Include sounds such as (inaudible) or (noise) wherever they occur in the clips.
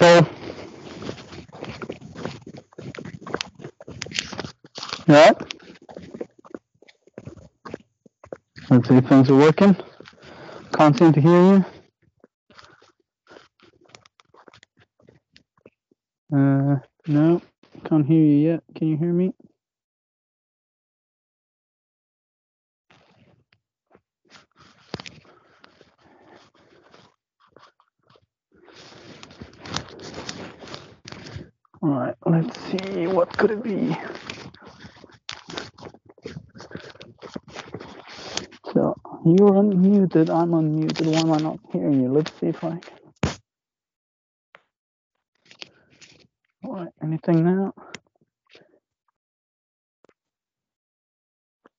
All right? Let's see if things are working. Can't seem to hear you. Uh, no, can't hear you yet. Can you hear me? All right, let's see. What could it be? So you're unmuted. I'm unmuted. Why am I not hearing you? Let's see if I can. All right, anything now?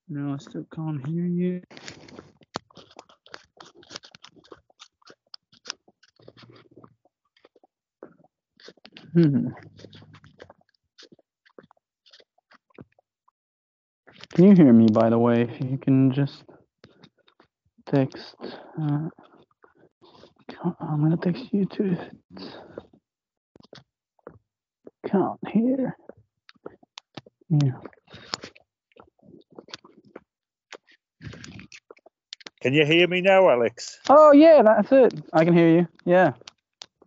No, I still can't hear you. Hmm. Can you hear me, by the way? If you can just text. Uh, I'm gonna text you too. Can't hear. Yeah. Can you hear me now, Alex? Oh yeah, that's it. I can hear you. Yeah,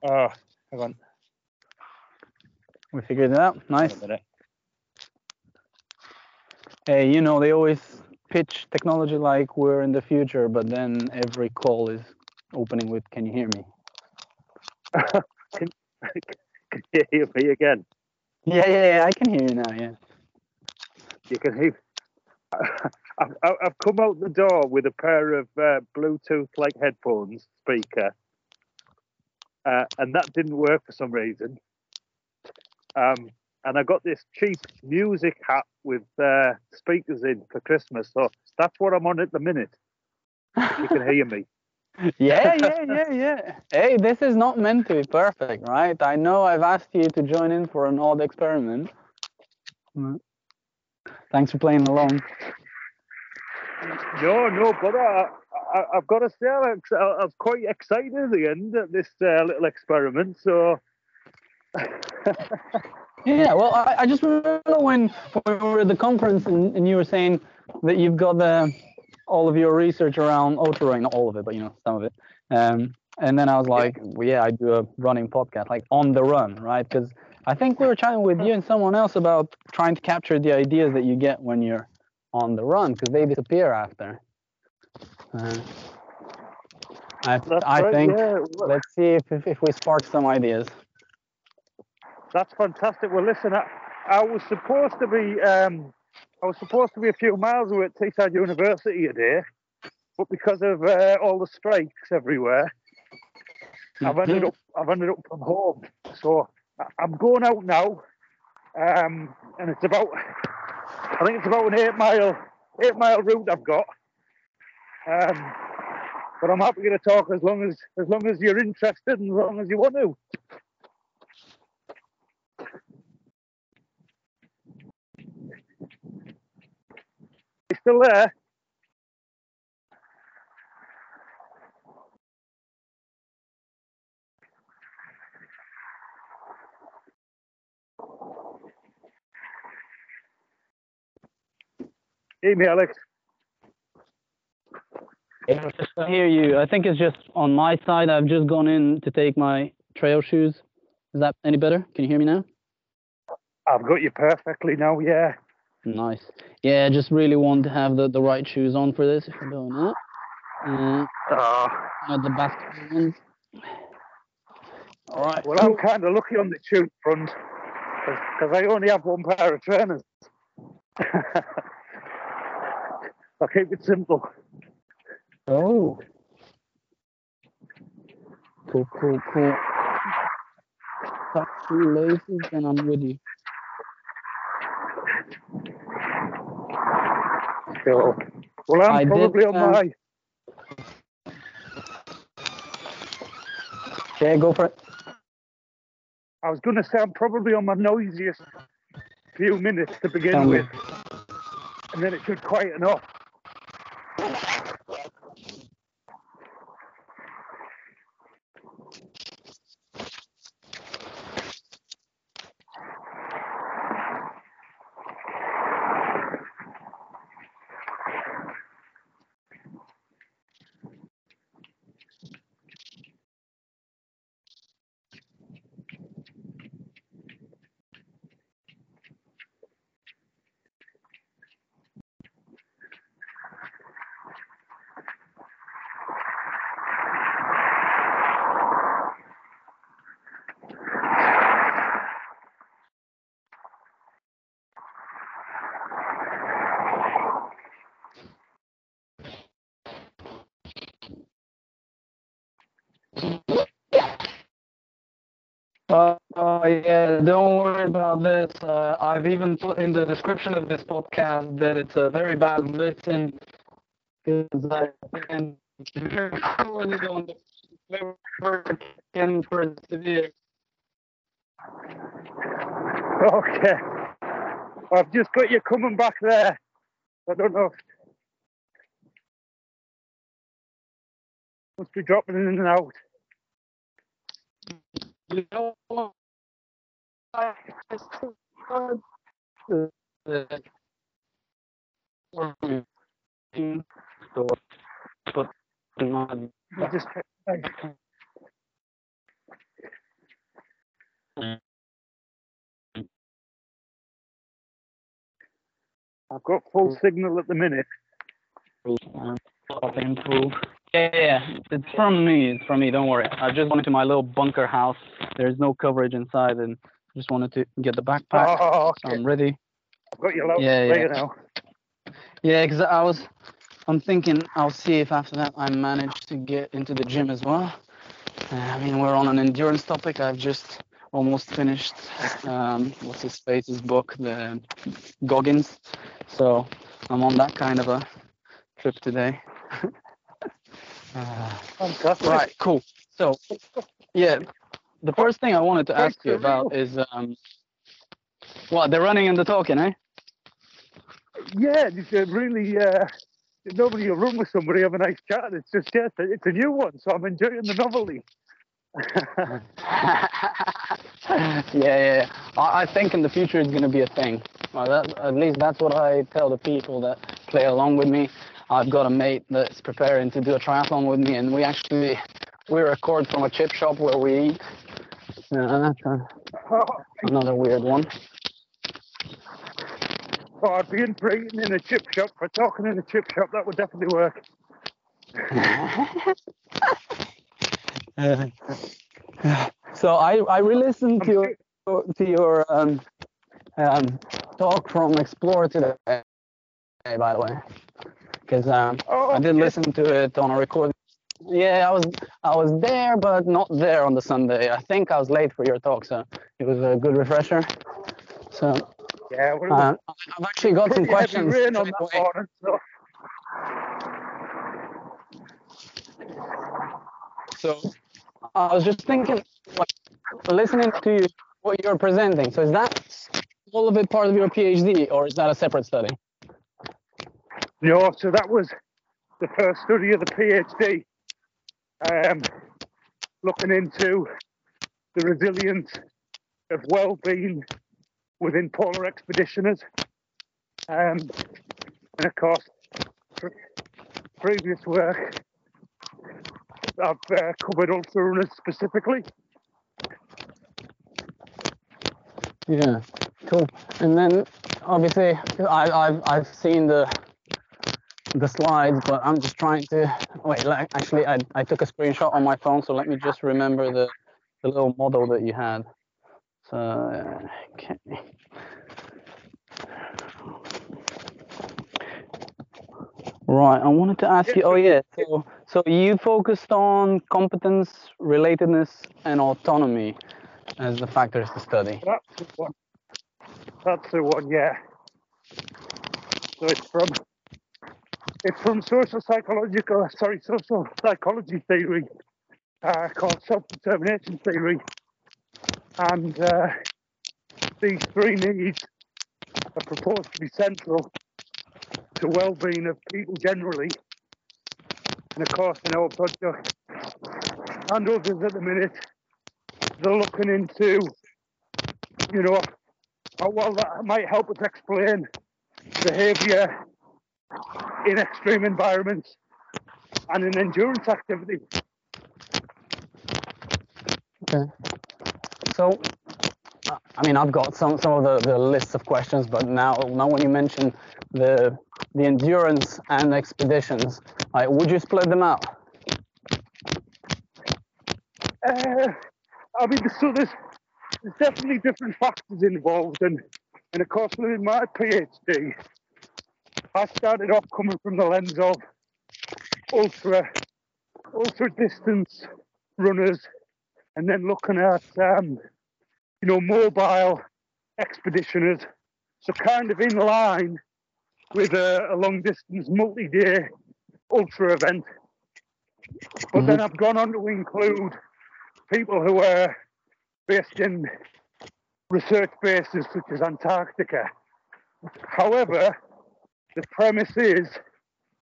Oh, hang on we figured it out. Nice. Hey, you know they always pitch technology like we're in the future, but then every call is opening with "Can you hear me?" (laughs) Can you hear me again? Yeah, yeah, yeah. I can hear you now. Yeah. You can hear. (laughs) I've, I've I've come out the door with a pair of uh, Bluetooth-like headphones speaker, uh, and that didn't work for some reason. Um, and I got this cheap music hat with uh, speakers in for Christmas, so that's what I'm on at the minute. You can hear me. (laughs) yeah, (laughs) yeah, yeah, yeah. Hey, this is not meant to be perfect, right? I know I've asked you to join in for an odd experiment. Mm. Thanks for playing along. No, no, but I, I, I've got to say, Alex, I, I was quite excited at the end at this uh, little experiment. So, (laughs) Yeah, well, I, I just remember when, when we were at the conference and, and you were saying that you've got the all of your research around ultra not all of it, but you know some of it. Um, and then I was like, well, yeah, I do a running podcast, like on the run, right? Because I think we were chatting with you and someone else about trying to capture the ideas that you get when you're on the run, because they disappear after. Uh, I, I right, think yeah, let's see if, if if we spark some ideas. That's fantastic. Well, listen, I, I was supposed to be, um, I was supposed to be a few miles away at Teesside University today, but because of uh, all the strikes everywhere, I've ended up, I've ended up from home. So I'm going out now, um, and it's about, I think it's about an eight mile, eight mile route I've got. Um, but I'm happy to talk as long as, as long as you're interested and as long as you want to. Still there? Hear me, Alex. Yeah, I hear you. I think it's just on my side. I've just gone in to take my trail shoes. Is that any better? Can you hear me now? I've got you perfectly now. Yeah. Nice. Yeah, I just really want to have the, the right shoes on for this if you're doing that. Uh, not the basketball ones. All right. well, I'm kind of lucky on the tube front because I only have one pair of trainers. (laughs) I'll keep it simple. Oh. Cool, cool, cool. Tuck two laces and I'm with you. So, well, I'm I did, probably on um, my. Yeah, go for it. I was going to say I'm probably on my noisiest few minutes to begin with, and then it should quieten off. Oh yeah, don't worry about this. Uh, I've even put in the description of this podcast that it's a very bad listen because I've very poorly on the can persevere. Okay. I've just got you coming back there. I don't know. Must be dropping in and out. You know what? I've got full signal at the minute. Yeah, yeah, it's from me. It's from me. Don't worry. I just went to my little bunker house. There's no coverage inside, and just wanted to get the backpack. Oh, So. I'm ready. I've got you loud Yeah, yeah. now. Yeah, because I was, I'm thinking I'll see if after that I manage to get into the gym as well. Uh, I mean, we're on an endurance topic. I've just almost finished, um, what's his face's book, the Goggins. So I'm on that kind of a trip today. (laughs) Uh, Fantastic. right, cool. So, yeah, the first thing I wanted to ask you about is, um, what, the running and the talking, eh? Yeah, it's a really. Uh, nobody will run with somebody have a nice chat. It's just yeah, it's a, a new one, so I'm enjoying the novelty. (laughs) yeah, yeah, yeah. I, I think in the future it's going to be a thing. Well, that, at least that's what I tell the people that play along with me. I've got a mate that's preparing to do a triathlon with me, and we actually we record from a chip shop where we eat. Yeah, oh, (laughs) another weird one. I'd be in eating in a chip shop. For talking in a chip shop, that would definitely work. Uh, (laughs) so I I re-listened to your to your um, um, talk from Explore today, by the way, because um, Oh, I did okay. listen to it on a recording. Yeah, I was I was there, but not there on the Sunday. I think I was late for your talk, so it was a good refresher. So Yeah, well, uh, I've actually got some (laughs) questions. rain on that away. so So I was just thinking, like, listening to you, what you're presenting. So is that all of it part of your PhD, or is that a separate study? No, so that was the first study of the PhD, um, looking into the resilience of well-being within polar expeditioners, um, and of course, pr- previous work I've uh, covered ultra runners specifically. Yeah, cool. And then obviously, I, I've I've seen the the slides, but I'm just trying to wait. Like, actually, I I took a screenshot on my phone, so let me just remember the the little model that you had. So okay. Right, I wanted to ask you. Oh yeah, so so you focused on competence, relatedness, and autonomy as the factors to study. That's the one. That's the one, yeah. So it's from it's from social psychological sorry, social psychology theory uh, called self-determination theory. And uh, these three needs are proposed to be central to well-being of people generally. And of course in our project and others at the minute, they're looking into you know, how well that might help us explain behaviour in extreme environments and in endurance activity. Okay. So, I mean, I've got some some of the, the lists of questions, but now now when you mention the the endurance and expeditions, like, would you split them out? Uh, I mean, so there's, there's definitely different factors involved, and, and of course, within my PhD, I started off coming from the lens of ultra ultra distance runners, and then looking at um, you know, mobile expeditioners. So kind of in line with a, a long distance multi-day ultra event. But then I've gone on to include people who are based in research bases such as Antarctica. However, the premise is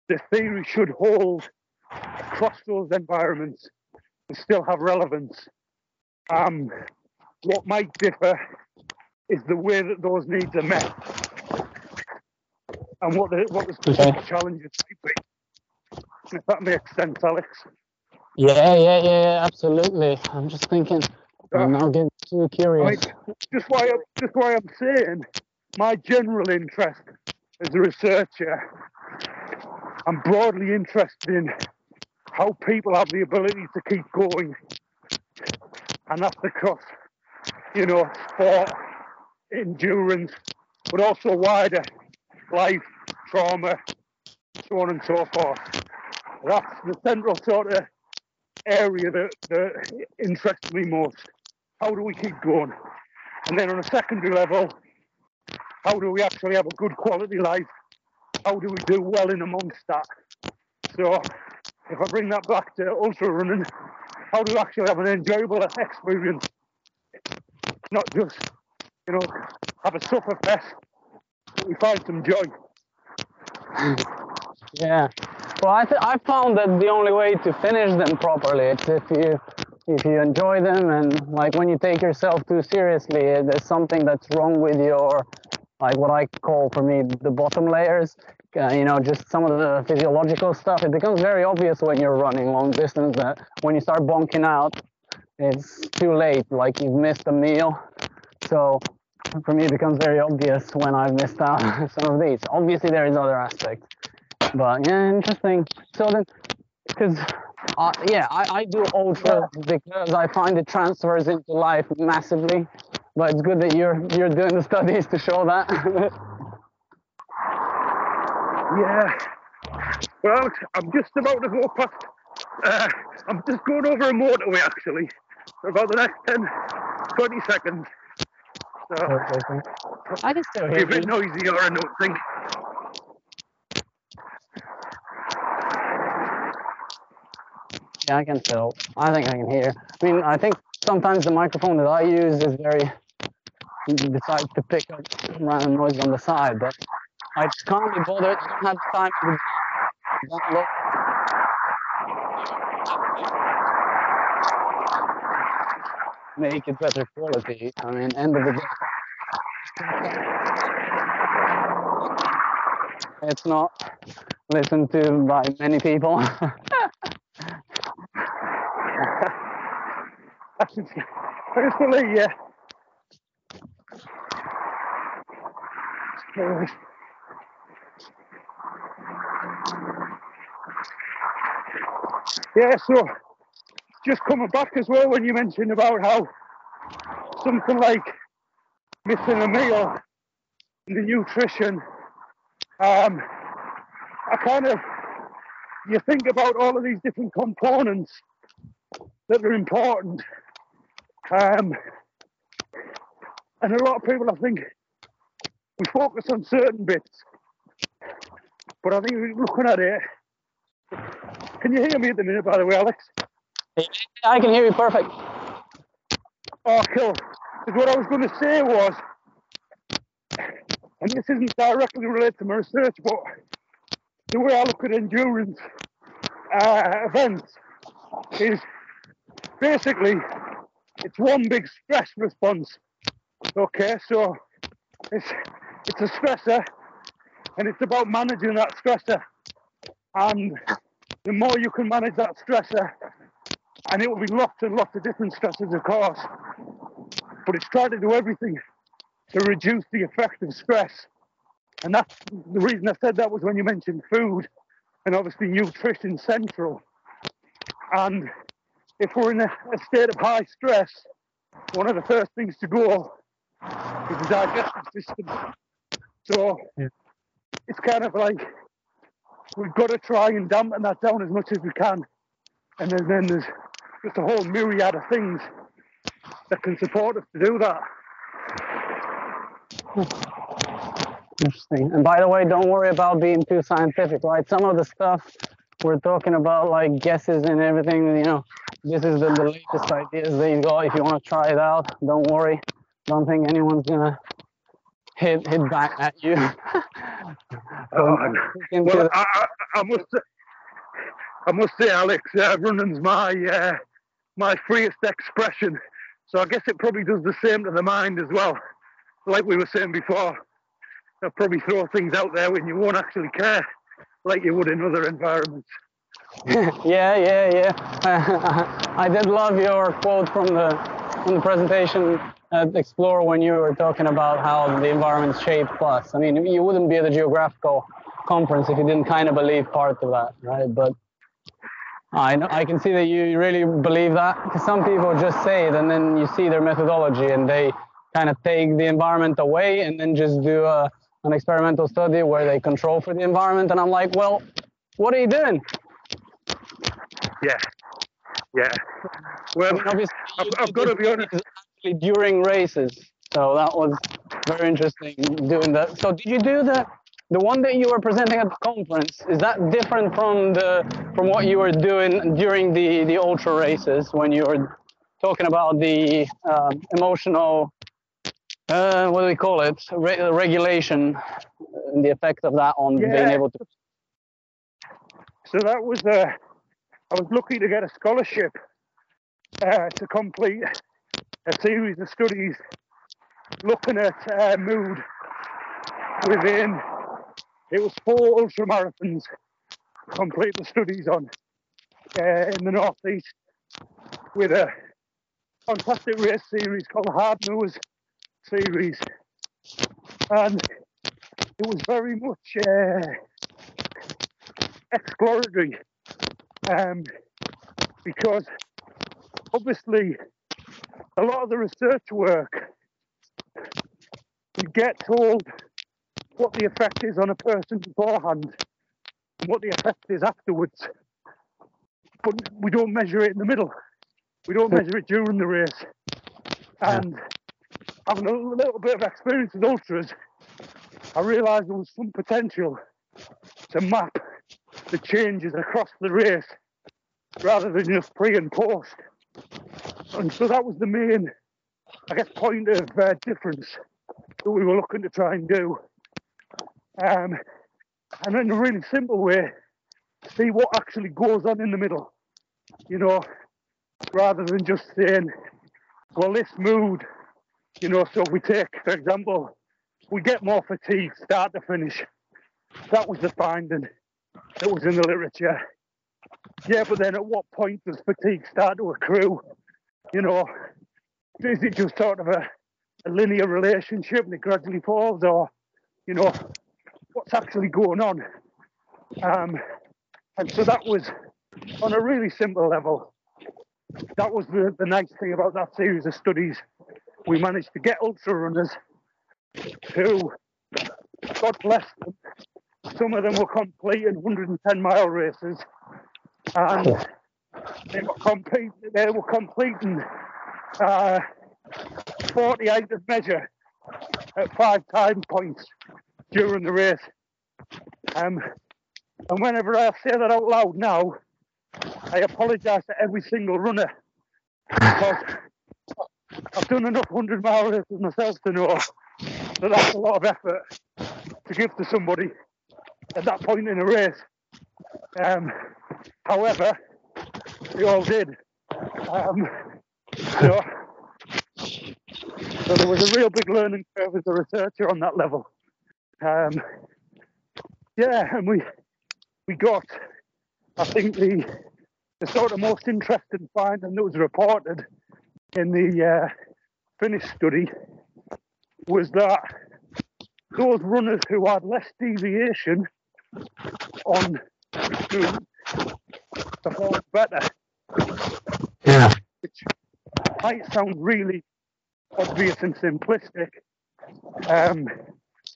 the theory should hold across those environments and still have relevance. Um, what might differ is the way that those needs are met and what the what the specific Okay. challenges might be. If that makes sense, Alex. Yeah, yeah, yeah, yeah, absolutely. I'm just thinking. I'm now getting too curious. just why just why I'm saying my general interest as a researcher, I'm broadly interested in how people have the ability to keep going, and that's across, you know, sport, endurance, but also wider life, trauma, so on and so forth. That's the central sort of area that, that interests me most how do we keep going? And then on a secondary level, how do we actually have a good quality life? How do we do well in amongst that? So if I bring that back to ultra running, how do we actually have an enjoyable experience? Not just, you know, have a suffer fest, but we find some joy. Yeah. Well, I, th- I found that the only way to finish them properly is if you if you enjoy them and like when you take yourself too seriously, there's something that's wrong with your like what I call for me the bottom layers. Uh, you know, just some of the physiological stuff. It becomes very obvious when you're running long distance that when you start bonking out, it's too late. Like you've missed a meal. So for me, it becomes very obvious when I've missed out (laughs) some of these. Obviously, there is other aspects, but yeah, interesting. So then, because uh, yeah, I, I do ultra because I find it transfers into life massively. But it's good that you're you're doing the studies to show that. (laughs) Yeah. Well, I'm just about to go past. Uh, I'm just going over a motorway actually for about the next 10, 20 seconds. So (laughs) I can still it'll be a bit noisy or I don't think. Yeah, I can still. I think I can hear. I mean, I think sometimes the microphone that I use is very decides to pick up random noise on the side, but I can't be bothered. I don't have time to download. Make it better quality. I mean, end of the day. It's not listened to by many people. (laughs) I yeah. Yeah, so just coming back as well when you mentioned about how something like missing a meal and the nutrition, um, I kind of, you think about all of these different components that are important. Um, and a lot of people, I think, we focus on certain bits, but I think we're looking at it. Can you hear me at the minute, by the way, Alex? I can hear you perfect. Oh, cool. 'Cause what I was going to say was, and this isn't directly related to my research, but the way I look at endurance uh, events is basically it's one big stress response. Okay, so it's it's a stressor, and it's about managing that stressor. And the more you can manage that stressor, and it will be lots and lots of different stresses, of course, but it's trying to do everything to reduce the effect of stress. And that's the reason I said that was when you mentioned food and obviously nutrition central. And if we're in a, a state of high stress, one of the first things to go is the digestive system. So Yeah. it's kind of like we've got to try and dampen that down as much as we can. And then, then there's just a whole myriad of things that can support us to do that. Interesting. And by the way, don't worry about being too scientific, right? Some of the stuff we're talking about, like guesses and everything, you know, this is the, the latest ideas that you got. If you want to try it out, don't worry. Don't think anyone's gonna hit hit back at you. (laughs) Oh, So, into well, I, I, I must, I must say, Alex, uh, running's my uh, my freest expression. So I guess it probably does the same to the mind as well. Like we were saying before, I'll probably throw things out there when you won't actually care, like you would in other environments. (laughs) yeah, yeah, yeah. (laughs) I did love your quote from the from the presentation at Explore when you were talking about how the environment shaped us. I mean, you wouldn't be at the geographical conference if you didn't kind of believe part of that, right? But I know, I can see that you really believe that because some people just say it and then you see their methodology and they kind of take the environment away and then just do a, an experimental study where they control for the environment. And I'm like, well, what are you doing? Yeah, yeah. Well, I mean, obviously, I've, I've got to be honest. actually during races, so that was very interesting doing that. So, did you do the the one that you were presenting at the conference? Is that different from the from what you were doing during the the ultra races when you were talking about the um, emotional? Uh, what do we call it? Re- regulation and the effect of that on being able to. So that was uh, I was lucky to get a scholarship uh, to complete a series of studies looking at uh, mood within. It was four ultra marathons. Complete the studies on uh, in the northeast with a fantastic race series called Hard Moors series, and it was very much. Uh, exploratory um, because obviously a lot of the research work we get told what the effect is on a person beforehand and what the effect is afterwards. But we don't measure it in the middle. We don't measure it during the race. And having a little bit of experience with ultras I realised there was some potential to map the changes across the race rather than just pre and post. And so that was the main, I guess, point of uh, difference that we were looking to try and do. Um, and in a really simple way, see what actually goes on in the middle, you know, rather than just saying, well, this mood, you know, so we take, for example, we get more fatigue start to finish. That was the finding that was in the literature. Yeah, but then at what point does fatigue start to accrue? You know, is it just sort of a, a linear relationship and it gradually falls, or, you know, what's actually going on? Um, and so that was on a really simple level. That was the, the nice thing about that series of studies. We managed to get ultra runners who, God bless them, some of them were completing 110 mile races, and they were, they were completing uh, 48 of measure at five time points during the race. Um, and whenever I say that out loud now, I apologise to every single runner because I've done enough 100 mile races myself to know that that's a lot of effort to give to somebody at that point in a race. Um, however, we all did. Um, know, so there was a real big learning curve as a researcher on that level. Um, yeah, and we we got, I think the the sort of most interesting finding that was reported in the uh, Finnish study was that those runners who had less deviation on moves performed better, Yeah. which might sound really obvious and simplistic. Um,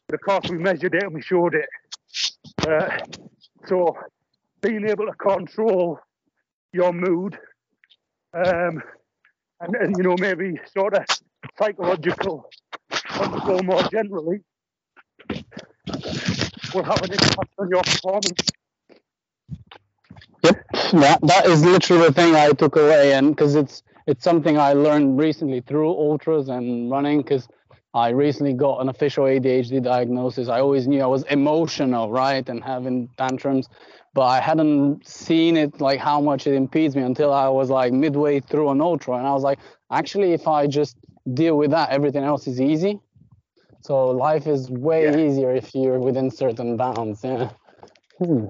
but of course, we measured it and we showed it. Uh, so, being able to control your mood um, and, and, you know, maybe sort of psychological on the more generally will have an impact on your performance. That that is literally the thing I took away, and because it's it's something I learned recently through ultras and running, because I recently got an official ADHD diagnosis. I always knew I was emotional, right, and having tantrums, but I hadn't seen it like how much it impedes me until I was like midway through an ultra, and I was like, actually, if I just deal with that, everything else is easy. So life is way Yeah. easier if you're within certain bounds. Yeah. Hmm.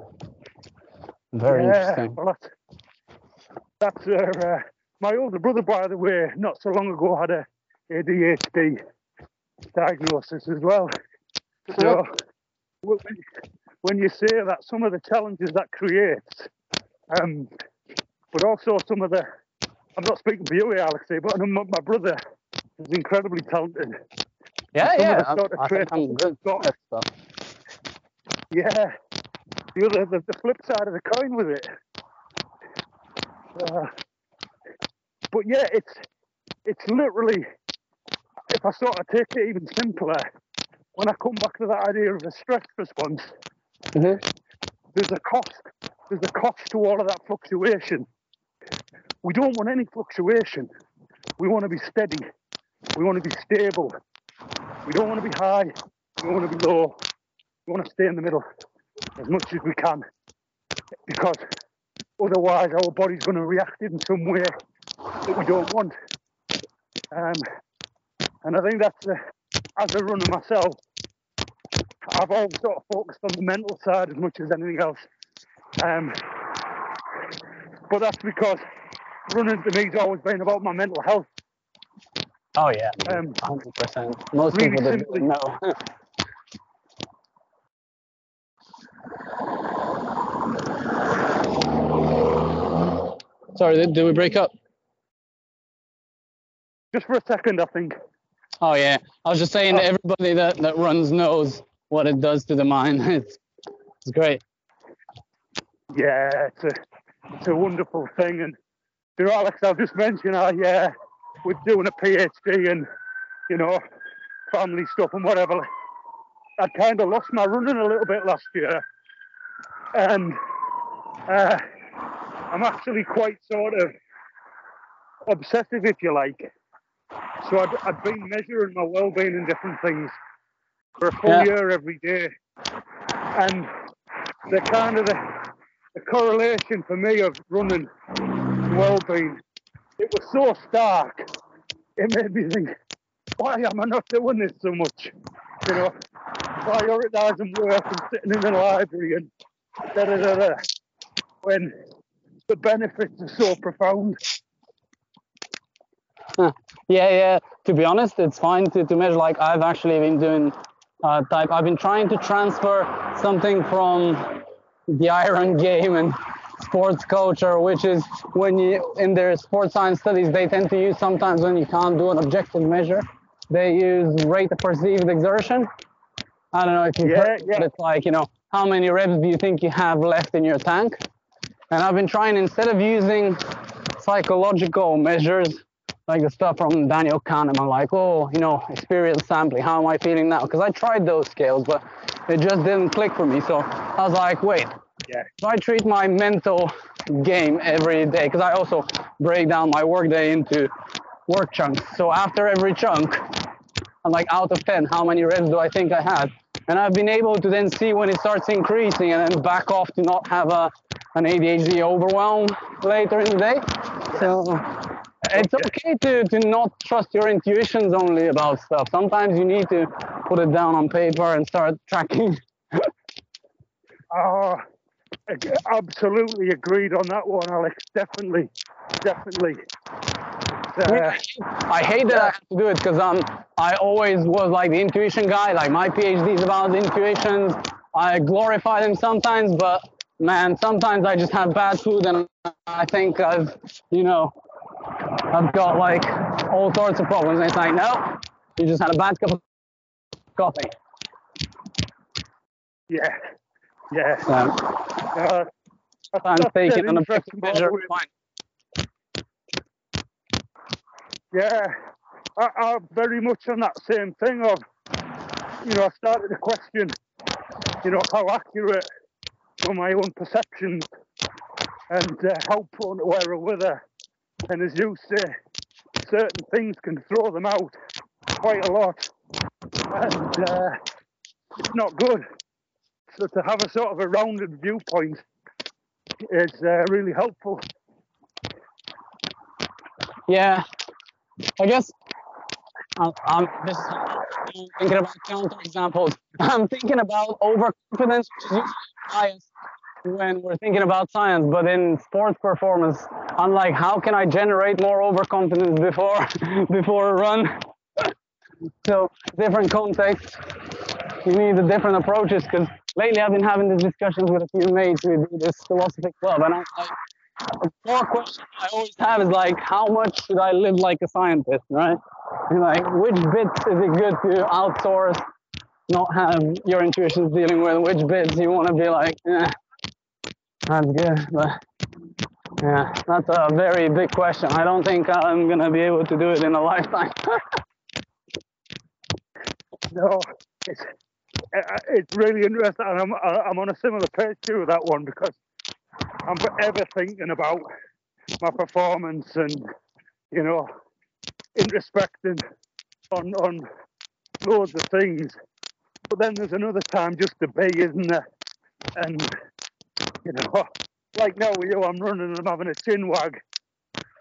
Very yeah, interesting. Well, that's that's uh, uh, my older brother, by the way, not so long ago had a ADHD diagnosis as well. So when when you say that, some of the challenges that creates, um, but also some of the, I'm not speaking for you, but my, my brother is incredibly talented. Yeah, yeah. I'm- I think I'm good got- at stuff. Yeah. The other, the, the flip side of the coin with it. Uh, but yeah, it's it's literally, if I sort of take it even simpler, when I come back to that idea of a stress response, Mhm. there's a cost. There's a cost to all of that fluctuation. We don't want any fluctuation. We want to be steady. We want to be stable. We don't want to be high. We don't want to be low. We want to stay in the middle as much as we can because otherwise our body's going to react in some way that we don't want. Um, and I think that's the, as a runner myself, I've always sort of focused on the mental side as much as anything else. Um, but that's because running to me has always been about my mental health. Oh yeah, Um, hundred percent. Most really people simply- know. (laughs) Sorry, did, did we break up? Just for a second, I think. Oh yeah, I was just saying that Oh. everybody that, that runs knows what it does to the mind. (laughs) It's it's great. Yeah, it's a it's a wonderful thing. And you know, Alex, I'll just mention I yeah, we're doing a PhD and you know, family stuff and whatever. I kind of lost my running a little bit last year, and uh, I'm actually quite sort of obsessive, if you like. So I'd, I'd been measuring my well-being in different things for a full Yeah. year every day, and the kind of the, the correlation for me of running and well-being, it was so stark. It made me think, why am I not doing this so much? You know, prioritising work and sitting in the library and da da da da. When the benefits are so profound. Yeah, yeah. To be honest, it's fine to, to measure. Like I've actually been doing uh, type. I've been trying to transfer something from the iron (laughs) game and sports culture, which is when you in their sports science studies they tend to use sometimes when you can't do an objective measure, they use rate of perceived exertion. I don't know if you've Yeah, heard, but it's like you know how many reps do you think you have left in your tank? And I've been trying instead of using psychological measures like the stuff from Daniel Kahneman, like, oh, you know, experience sampling, how am I feeling now? Because I tried those scales, but it just didn't click for me. So I was like, wait, Yeah. if I treat my mental game every day, because I also break down my workday into work chunks. So after every chunk, I'm like, out of 10, how many reps do I think I had? And I've been able to then see when it starts increasing and then back off to not have a, an ADHD overwhelm later in the day. So it's okay to, to not trust your intuitions only about stuff. Sometimes you need to put it down on paper and start tracking. Oh, (laughs) absolutely agreed on that one, Alex. Definitely, definitely. Uh, I hate that I have to do it because um, I always was like the intuition guy. Like my PhD is about intuitions. I glorify them sometimes, but man, sometimes I just have bad food and I think I've, you know, I've got like all sorts of problems. And it's like, no, you just had a bad cup of coffee. yeah, yeah. So, Uh, that's, I'm taking an objective measure. Yeah, I, I'm very much on that same thing of, you know, I started to question, you know, how accurate were my own perceptions and uh, how prone to wither. And as you say, certain things can throw them out quite a lot. And uh, it's not good. So to have a sort of a rounded viewpoint is uh, really helpful. Yeah, I guess I'm, this, I'm thinking about counter examples. (laughs) I'm thinking about overconfidence, which is usually bias when we're thinking about science. But in sports performance, I'm like, how can I generate more overconfidence before (laughs) before a run? (laughs) so different contexts, you need the different approaches. Because lately I've been having these discussions with a few mates with this philosophy club, and I'm like the core question I always have is like, how much should I live like a scientist, right? And like, which bits is it good to outsource, not have your intuitions dealing with? Which bits you want to be like, yeah, that's good, but yeah, that's a very big question. I don't think I'm gonna be able to do it in a (laughs) lifetime. No, it's uh, it's really interesting, and I'm I'm on a similar page too with that one because I'm forever thinking about my performance and you know introspecting on on loads of things. But then there's another time just to be, isn't there? And you know, oh, like now with you, I'm running and I'm having a chin wag,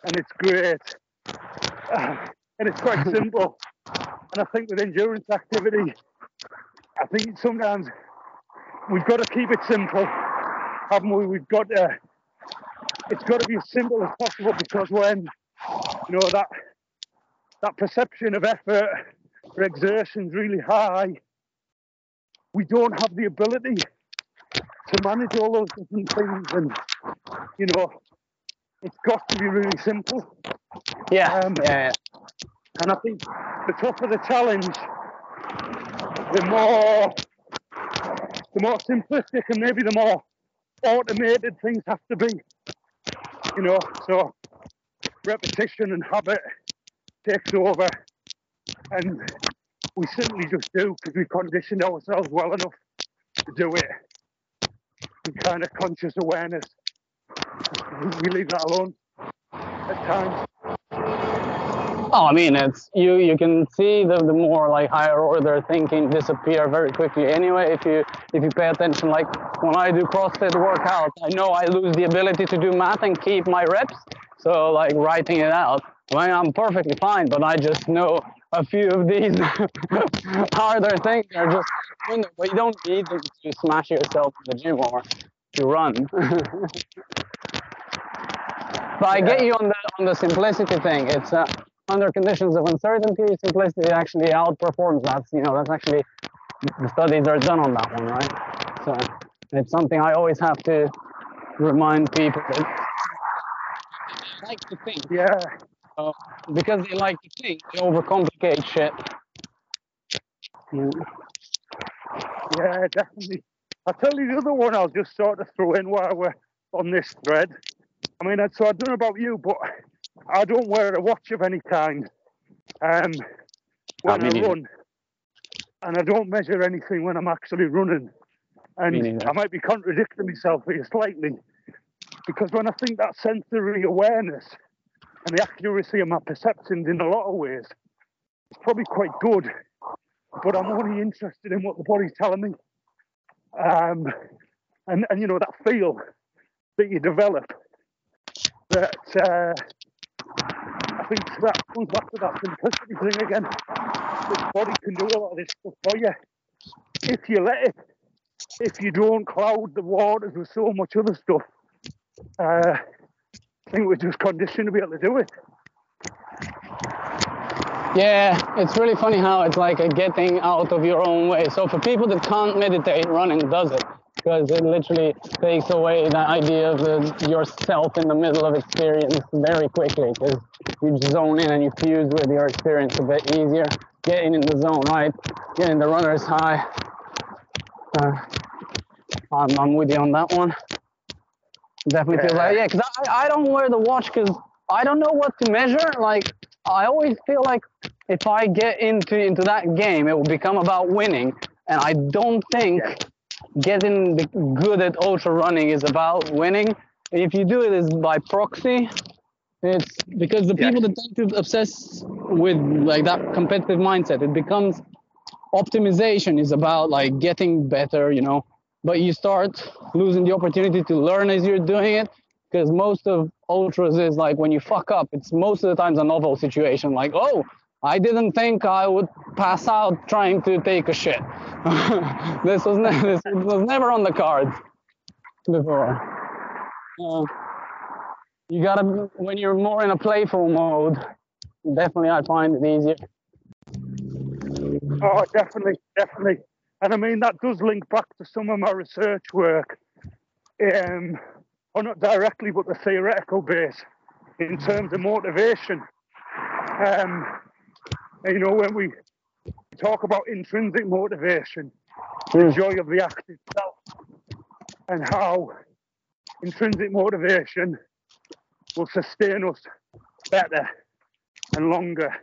and it's great, ah, and it's quite (laughs) simple. And I think with endurance activity, I think sometimes we've got to keep it simple, haven't we? We've got to, it's got to be as simple as possible because when, you know, that that perception of effort for exertion is really high, we don't have the ability to manage all those different things. And, you know, it's got to be really simple. yeah, Um, yeah. And I think the tougher the challenge, the more the more simplistic and maybe the more automated things have to be. You know, so repetition and habit takes over and we simply just do because we conditioned ourselves well enough to do it. And kind of conscious awareness. We leave that alone at times. Oh, I mean, it's you. You can see the, the more like higher order thinking disappear very quickly. Anyway, if you if you pay attention, like when I do CrossFit workouts, I know I lose the ability to do math and keep my reps. So like writing it out, I mean, I'm perfectly fine, but I just know a few of these (laughs) harder things are just. But you don't need them to smash yourself in the gym or to run. (laughs) But I get you on the on the simplicity thing. It's uh, under conditions of uncertainty, simplicity actually outperforms. That's you know that's actually the studies are done on that one, right? So it's something I always have to remind people that they like to think Yeah. Uh, because they like to think, they overcomplicate shit. Yeah. Yeah, definitely. I'll tell you the other one I'll just sort of throw in while we're on this thread. I mean, so I don't know about you, but I don't wear a watch of any kind um, ah, when me I neither. run. And I don't measure anything when I'm actually running. And neither. I might be contradicting myself here slightly because when I think that sensory awareness and the accuracy of my perceptions in a lot of ways, is probably quite good. But I'm only interested in what the body's telling me um, and and you know that feel that you develop. That uh, I think that comes back to that simplicity thing again. The body can do a lot of this stuff for you if you let it. If you don't cloud the waters with so much other stuff, uh, think we're just conditioned to be able to do it. Yeah, it's really funny how it's like a getting out of your own way. So for people that can't meditate, running does it because it literally takes away the idea of the, yourself in the middle of experience very quickly because you zone in and you fuse with your experience a bit easier. Getting in the zone, right? Getting the runner's high. Uh, I'm, I'm with you on that one. Definitely feel like, yeah, because I, I don't wear the watch because I don't know what to measure. Like, I always feel like if I get into into that game, it will become about winning. And I don't think getting the, good at ultra running is about winning. If you do it is by proxy, it's because the people that tend to obsess with like that competitive mindset, it becomes optimization is about like getting better, you know. But you start losing the opportunity to learn as you're doing it because most of ultras is like when you fuck up, it's most of the times a novel situation. Like, oh, I didn't think I would pass out trying to take a shit. (laughs) this was ne- (laughs) this was never on the cards before. Uh, you gotta when you're more in a playful mode. Definitely, I find it easier. Oh, definitely, definitely. And I mean, that does link back to some of my research work, um, or not directly, but the theoretical base in terms of motivation. Um, you know, when we talk about intrinsic motivation, the joy of the act itself, and how intrinsic motivation will sustain us better and longer.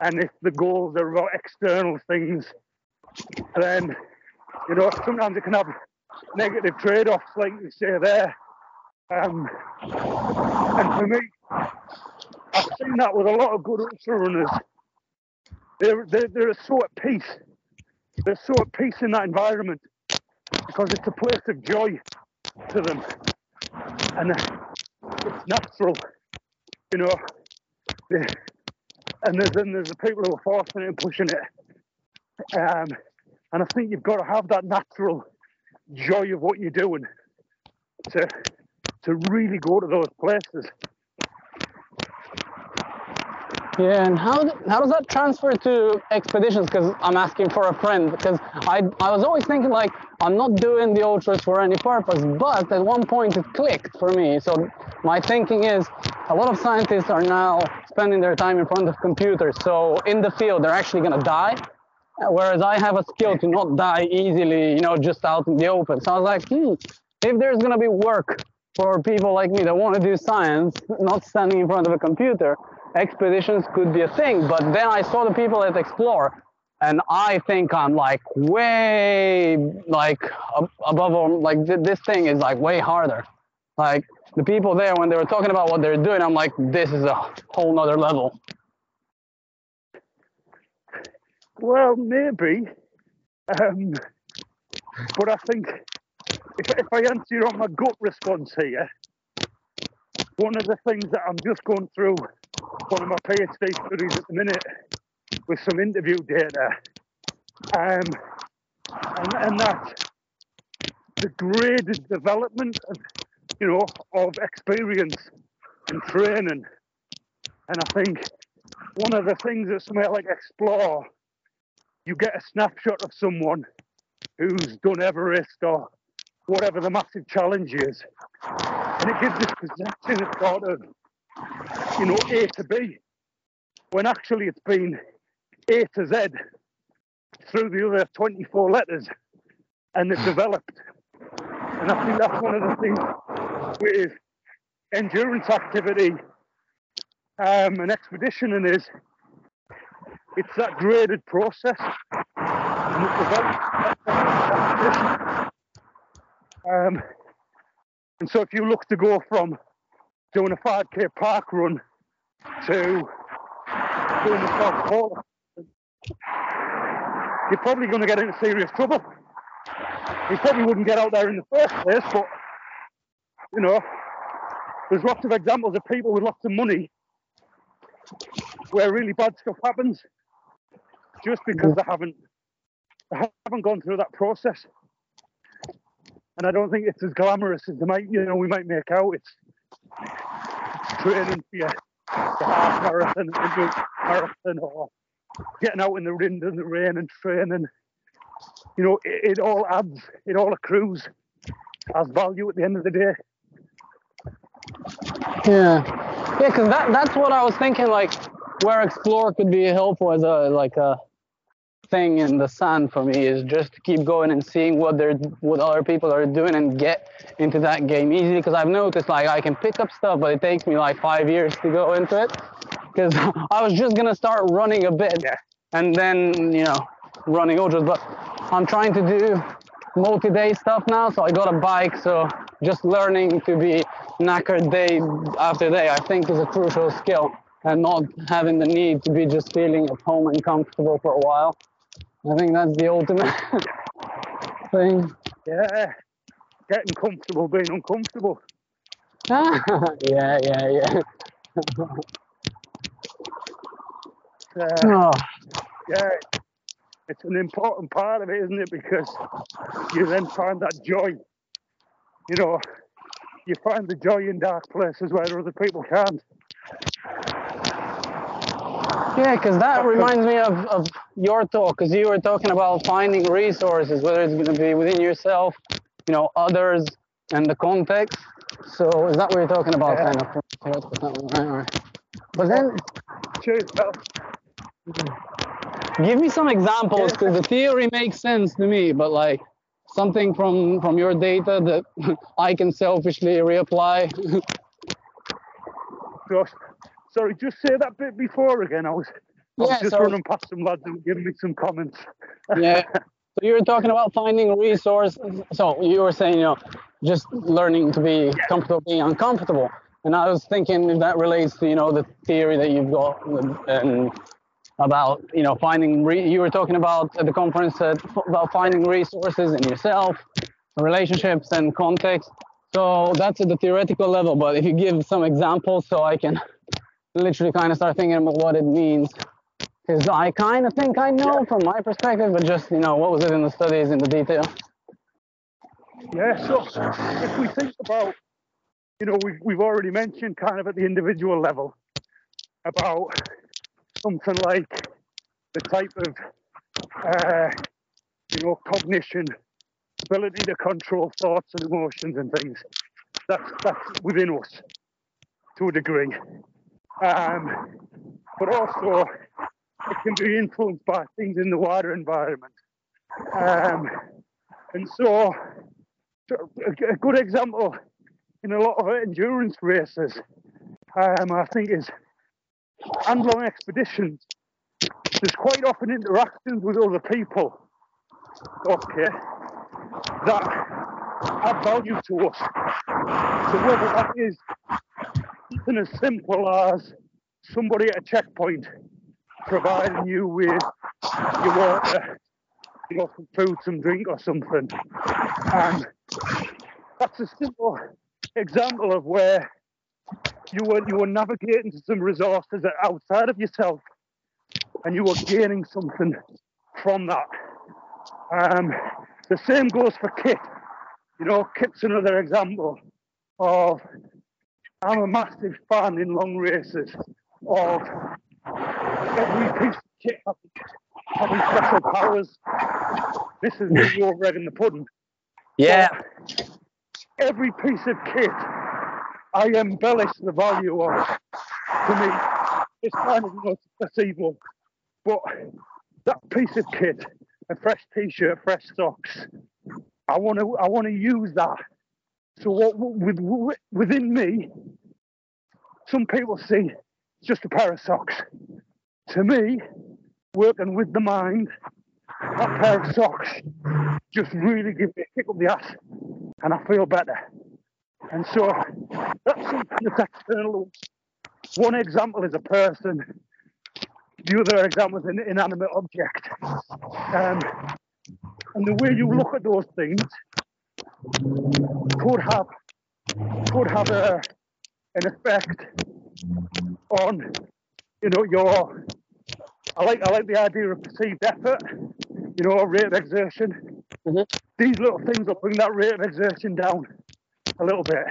And if the goals are about external things, then you know sometimes it can have negative trade-offs, like you say there. Um, and for me, I've seen that with a lot of good ultra runners. They're, they're, they're so at peace. They're so at peace in that environment because it's a place of joy to them. And it's natural, you know. And and there's the people who are forcing it and pushing it. Um, and I think you've got to have that natural joy of what you're doing to to really go to those places. Yeah, and how how does that transfer to expeditions? Because I'm asking for a friend. Because I I was always thinking like I'm not doing the ultras for any purpose, but at one point it clicked for me. So my thinking is a lot of scientists are now spending their time in front of computers. So in the field, they're actually gonna die. Whereas I have a skill to not die easily, you know, just out in the open. So I was like, hmm, if there's gonna be work for people like me that want to do science, not standing in front of a computer, expeditions could be a thing. But then I saw the people that explore, and I think I'm like way like above all, like th- this thing is like way harder. Like the people there when they were talking about what they're doing, I'm like, this is a whole nother level. Well, maybe, um, but I think if, if I answer on my gut response here, one of the things that I'm just going through one of my PhD studies at the minute with some interview data, um, and, and that the graded development of, you know, of experience and training. And I think one of the things that somewhere like Explore, you get a snapshot of someone who's done Everest or whatever the massive challenge is. And it gives this perception of sort of, you know, A to B, when actually it's been A to Z through the other 24 letters and it's (sighs) developed. And I think that's one of the things with endurance activity um, and expeditioning is it's that graded process and um, and so if you look to go from doing a 5k park run to doing the South you're probably going to get into serious trouble. You probably wouldn't get out there in the first place, but you know, there's lots of examples of people with lots of money where really bad stuff happens just because I haven't they haven't gone through that process and I don't think it's as glamorous as they might, you know, we might make out. It's, it's training for your, the half marathon, the marathon, or getting out in the wind and the rain and training. You know, it, it all adds, it all accrues as value at the end of the day. Yeah, yeah, because that that's what I was thinking. Like, where Explore could be helpful as a like a thing in the sun for me is just to keep going and seeing what they're what other people are doing and get into that game easily because I've noticed like I can pick up stuff but it takes me like five years to go into it because (laughs) I was just gonna start running a bit, Yeah. and then you know running ultras. But I'm trying to do multi-day stuff now, so I got a bike. So just learning to be knackered day after day, I think, is a crucial skill, and not having the need to be just feeling at home and comfortable for a while. I think that's the ultimate (laughs) thing. Yeah. Getting comfortable being uncomfortable. (laughs) yeah, yeah, yeah. Uh, Oh, yeah. It's an important part of it, isn't it? Because you then find that joy. You know, you find the joy in dark places where other people can't. Yeah, because that reminds me of, of your talk, because you were talking about finding resources, whether it's going to be within yourself, you know, others, and the context. So is that what you're talking about, Yeah. kind of? Right, right. But then give me some examples, because the theory makes sense to me, but like something from from your data that (laughs) I can selfishly reapply. (laughs) Sorry, just say that bit before again. I was, I was Yeah, just so- running past some lads were giving me some comments. yeah. (laughs) So you were talking about finding resources. So you were saying, you know, just learning to be comfortable being uncomfortable. And I was thinking if that relates to, you know, the theory that you've got and- and about, you know, finding, re- you were talking about at the conference uh, about finding resources in yourself, relationships and context. So that's at the theoretical level. But if you give some examples so I can literally kind of start thinking about what it means because I kind of think I know from my perspective, but just you know, what was it in the studies in the detail? Yeah, so if we think about, you know, we've, we've already mentioned kind of at the individual level about something like the type of, uh, you know, cognition, ability to control thoughts and emotions and things. That's that's within us to a degree. Um, but also, it can be influenced by things in the wider environment. Um, and so, a good example in a lot of endurance races, um, I think, is and long expeditions. There's quite often interactions with other people, okay, that add value to us. So whether that is something as simple as somebody at a checkpoint providing you with your water, you know, some food, some drink or something. And that's a simple example of where you were you were navigating to some resources that outside of yourself and you were gaining something from that. Um, the same goes for Kit. You know, Kit's another example of I'm a massive fan in long races of every piece of kit having, having special powers. This is the over egg and the pudding. But every piece of kit I embellish the value of. To me, it's kind of you know. But that piece of kit, a fresh t-shirt, fresh socks, I want to I want to use that. So what with, with within me, some people see it's just a pair of socks. To me, working with the mind, that pair of socks just really gives me a kick up the ass, and I feel better. And so that's something that's external. One example is a person. The other example is an inanimate object. Um, and the way you look at those things could have could have a, an effect on you know your I like I like the idea of perceived effort, you know, rate of exertion. Mhm. These little things will bring that rate of exertion down a little bit.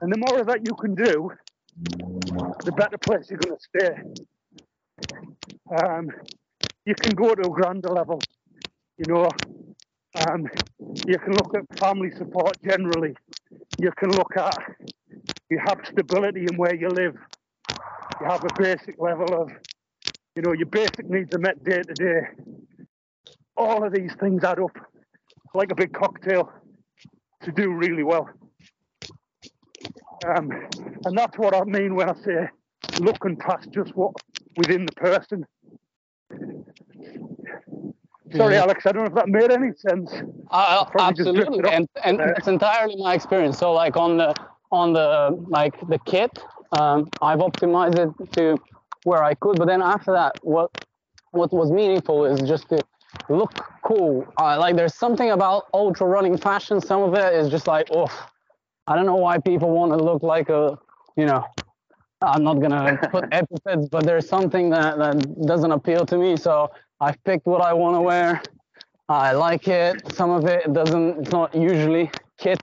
And the more of that you can do, the better place you're gonna stay. Um, you can go to a grander level, you know. Um, you can look at family support generally. You can look at you have stability in where you live. You have a basic level of, you know, your basic needs are met day to day. All of these things add up like a big cocktail to do really well. Um, and that's what I mean when I say looking past just what within the person. Sorry. Alex, I don't know if that made any sense. Uh, absolutely, and and there. that's entirely my experience. So like on the on the like the kit, um, I've optimized it to where I could, but then after that, what what was meaningful is just to look cool. Uh, like there's something about ultra running fashion. Some of it is just like, oh, I don't know why people want to look like a, you know. I'm not gonna put (laughs) epithets, but there's something that, that doesn't appeal to me. So I've picked what I want to wear. I like it. Some of it doesn't. It's not usually kit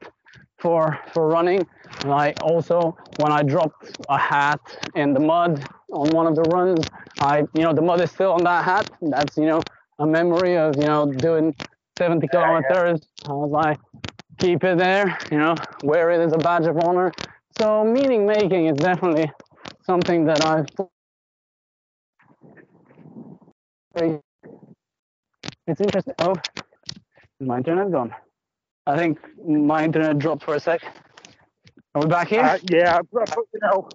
for for running. And I also when I dropped a hat in the mud on one of the runs, I you know the mud is still on that hat. That's you know a memory of you know doing 70 Yeah, yeah. kilometers. I was like, keep it there. You know, wear it as a badge of honor. So meaning making is definitely something that I've. It's interesting. Oh, is my internet gone? I think my internet dropped for a sec. Are we back here? Uh, yeah, you know,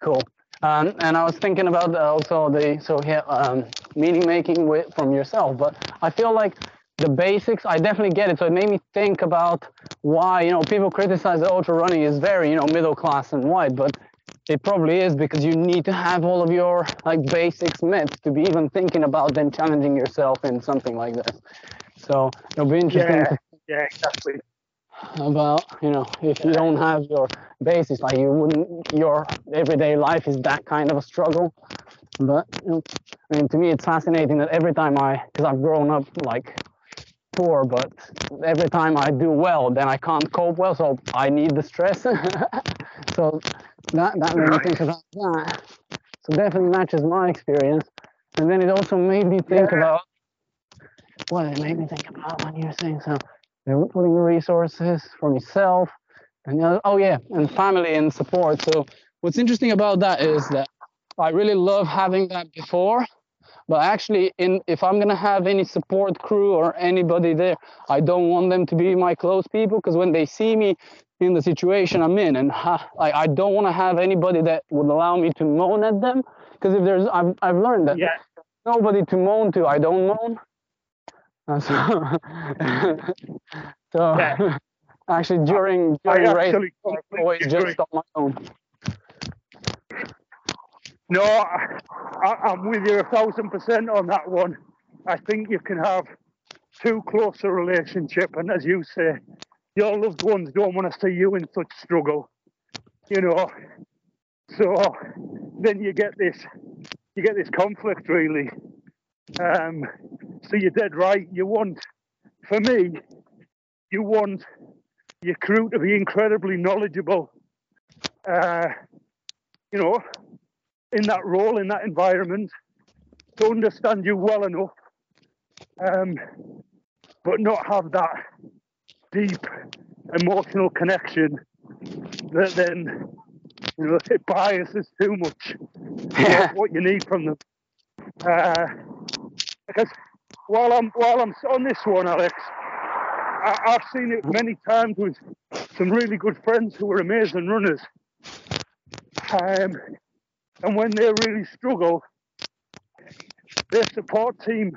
Cool. Um, and I was thinking about also the so here um, meaning making with from yourself, but I feel like the basics. I definitely get it. So it made me think about why you know people criticize that ultra running is very you know middle class and white, but it probably is because you need to have all of your like basics met to be even thinking about then challenging yourself in something like this. So it'll be interesting Yeah. yeah, exactly. about you know if you don't have your basis like you wouldn't your everyday life is that kind of a struggle but you know, i mean to me it's fascinating that every time i because i've grown up like poor but every time i do well then i can't cope well so i need the stress (laughs) so that that made me think about that. So definitely matches my experience. And then it also made me think Yeah. about what it made me think about when you were saying so? You're putting resources from yourself and oh yeah and family and support. So what's interesting about that is that i really love having that before but actually in if i'm going to have any support crew or anybody there i don't want them to be my close people because when they see me in the situation i'm in and ha, like i don't want to have anybody that would allow me to moan at them because if there's I've, I've learned that Yeah, nobody to moan to, I don't moan. Uh, so, (laughs) so Yeah. (laughs) actually during I during race, I'm always just on my own. No, I, I- I'm with you a thousand percent on that one. I think you can have too close a relationship, and as you say, your loved ones don't want to see you in such struggle, you know. So then you get this, you get this conflict really. Um, so you're dead right. You want, for me, you want your crew to be incredibly knowledgeable. Uh, you know, in that role, in that environment, to understand you well enough, um, but not have that deep emotional connection that then you know it biases too much what, what you need from them. Uh, because while I'm while I'm on this one, Alex, I, I've seen it many times with some really good friends who are amazing runners. Um, and when they really struggle, their support team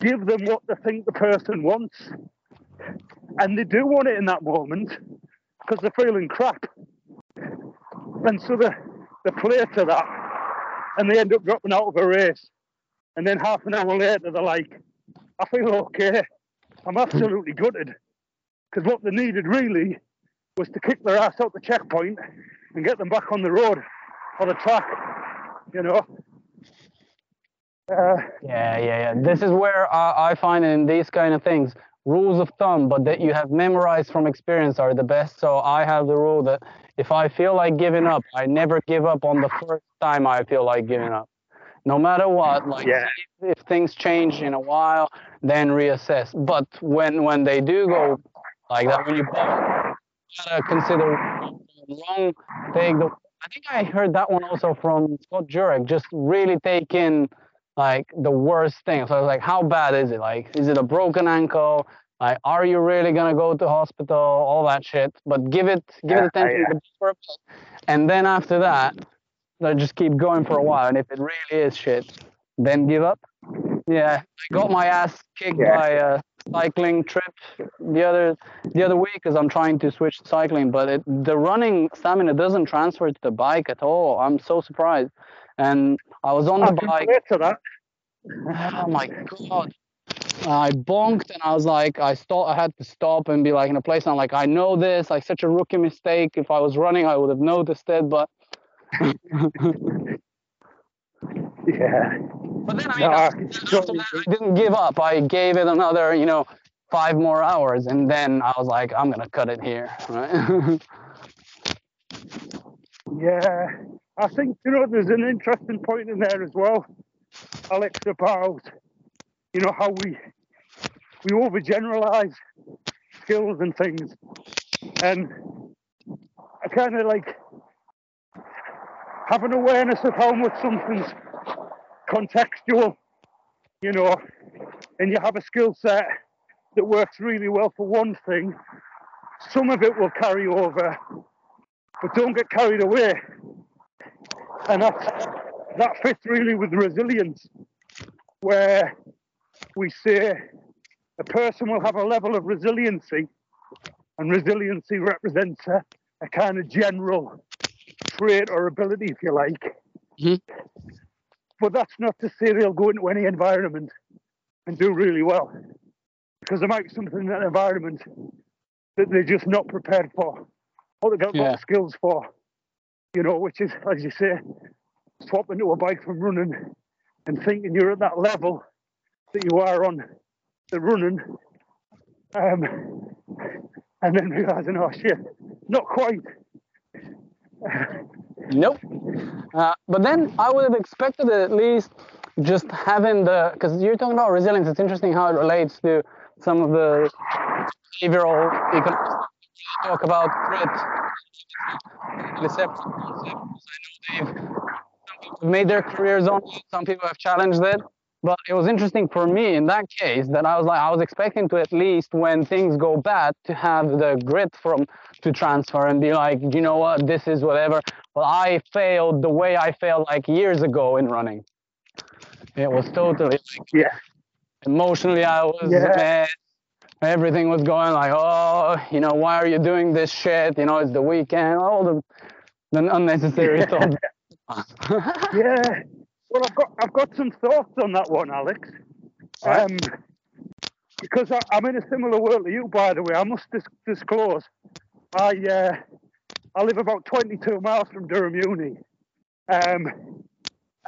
give them what they think the person wants. And they do want it in that moment because they're feeling crap. And so they, they play to that and they end up dropping out of a race. And then half an hour later, they're like, I feel okay. I'm absolutely gutted. Because what they needed really was to kick their ass out the checkpoint and get them back on the road or the track, you know. Uh, Yeah, yeah, yeah. This is where I, I find in these kind of things, rules of thumb, but that you have memorized from experience are the best. So I have the rule that if I feel like giving up, I never give up on the first time I feel like giving up. No matter what, like Yeah. if, if things change in a while, then reassess. But when when they do go like that, when you gotta consider wrong, take the. I think I heard that one also from Scott Jurek. Just really take in like the worst thing. So I was like, how bad is it? Like, is it a broken ankle? Like, are you really gonna go to hospital? All that shit. But give it, give Yeah, it attention yeah. a bit, and then after that, like, just keep going for a while. And if it really is shit, then give up. Yeah, I got my ass kicked Yeah. by a cycling trip the other the other week because I'm trying to switch to cycling, but it, the running stamina doesn't transfer to the bike at all. I'm so surprised. And I was on oh, the can bike. relate to that. Oh my god. I bonked and I was like, I stop. I had to stop and be like in a place. I'm like, I know this. Like such a rookie mistake. If I was running, I would have noticed it. But (laughs) Yeah. but then I, No, after that, I didn't give up. I gave it another, you know, five more hours, and then I was like, I'm gonna cut it here. Right? (laughs) Yeah, I think you know there's an interesting point in there as well, Alex, about you know how we we overgeneralize skills and things, and I kind of like have an awareness of how much something's contextual, you know, and you have a skill set that works really well for one thing. Some of it will carry over, but don't get carried away. And that that fits really with resilience, where we say a person will have a level of resiliency, and resiliency represents a, a kind of general trait or ability, if you like. Mhm. But that's not to say they'll go into any environment and do really well, because there might be something in that environment that they're just not prepared for, or they've got Yeah. skills for, you know, which is, as you say, swapping to a bike from running and thinking you're at that level that you are on the running, um, and then realizing, oh shit, not quite. Nope. Uh, but then I would have expected at least just having the because you're talking about resilience. It's interesting how it relates to some of the behavioral economics. Talk about grit. I know they've some people have made their careers on it. Some people have challenged it. But it was interesting for me in that case that I was like I was expecting to at least when things go bad to have the grit from to transfer and be like, you know what, this is whatever. Well, I failed the way I failed like years ago in running. It was totally like, Yeah. emotionally, I was Yeah. Mad. Everything was going like, oh, you know, why are you doing this shit? You know, it's the weekend. All the, the unnecessary thoughts. Yeah. (laughs) (laughs) Well, I've got I've got some thoughts on that one, Alex. Right. Um, because I, I'm in a similar world to you, by the way. I must dis- disclose. I uh, I live about 22 miles from Durham Uni, um,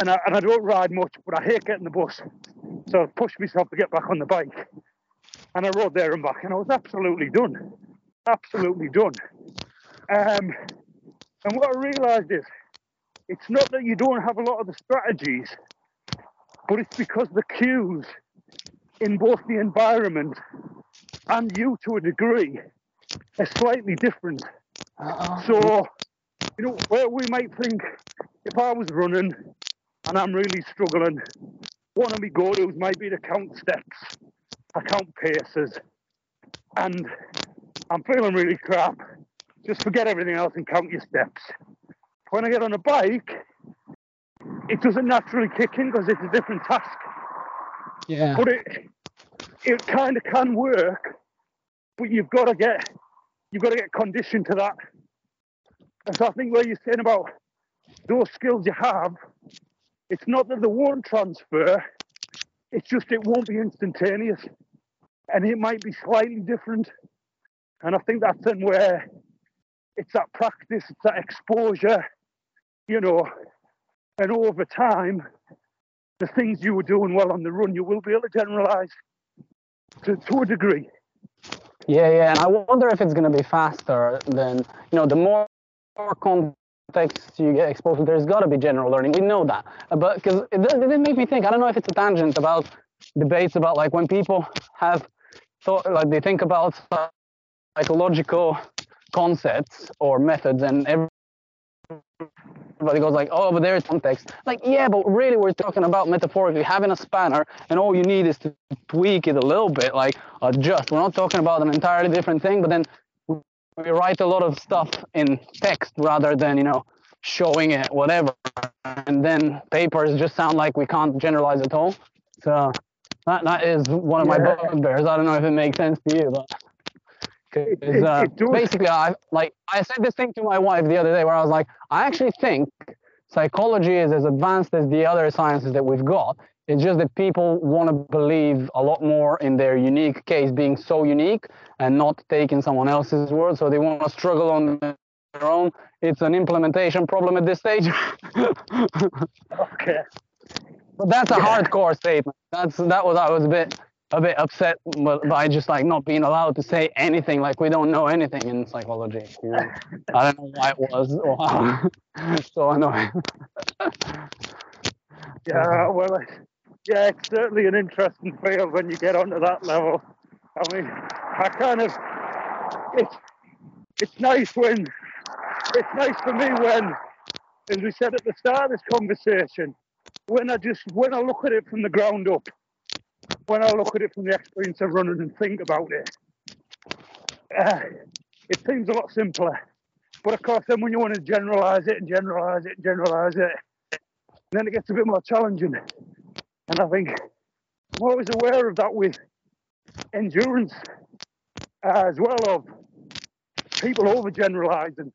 and I and I don't ride much, but I hate getting the bus, so I pushed myself to get back on the bike, and I rode there and back, and I was absolutely done, absolutely done. Um, and what I realised is it's not that you don't have a lot of the strategies, but it's because the cues in both the environment and you to a degree are slightly different. So, you know, where we might think if I was running and I'm really struggling, one of my go tos might be to count steps, I count paces, and I'm feeling really crap. Just forget everything else and count your steps. When I get on a bike, it doesn't naturally kick in because it's a different task. yeah. But it it kind of can work, but you've got to get you've got to get conditioned to that. And so I think where you're saying about those skills you have, it's not that they won't transfer, it's just it won't be instantaneous, and it might be slightly different. And I think that's then where it's that practice, it's that exposure, you know, and over time, the things you were doing well on the run, you will be able to generalize to, to a degree. Yeah, yeah, and I wonder if it's gonna be faster than you know. The more, more context you get exposed to, there's got to be general learning. We know that, but because it, it did make me think. I don't know if it's a tangent about debates about like when people have thought, like they think about psychological concepts or methods, and everybody goes like, oh, but there's context. Like, yeah, but really we're talking about metaphorically having a spanner, and all you need is to tweak it a little bit, like adjust. We're not talking about an entirely different thing, but then we write a lot of stuff in text rather than you know showing it whatever, and then papers just sound like we can't generalize at all. So that that is one of my Yeah. bugbears. I don't know if it makes sense to you, but. 'cause, It- it- uh, it basically, I like I said this thing to my wife the other day where I was like, I actually think psychology is as advanced as the other sciences that we've got. It's just that people want to believe a lot more in their unique case being so unique and not taking someone else's word. So they want to struggle on their own. It's an implementation problem at this stage. (laughs) Okay. But that's a Yeah. hardcore statement. That's that was I was a bit a bit upset by just like not being allowed to say anything like we don't know anything in psychology. You know? I don't know why it was or (laughs) how. so annoying. Yeah, well, yeah, it's certainly an interesting field when you get onto that level. I mean, I kind of, it's, it's nice when, it's nice for me when, as we said at the start of this conversation, when I just, when I look at it from the ground up, when I look at it from the experience of running and think about it, uh, it seems a lot simpler. But of course, then when you want to generalize it and generalize it and generalize it, then it gets a bit more challenging. And I think I'm always aware of that with endurance uh, as well of people overgeneralizing,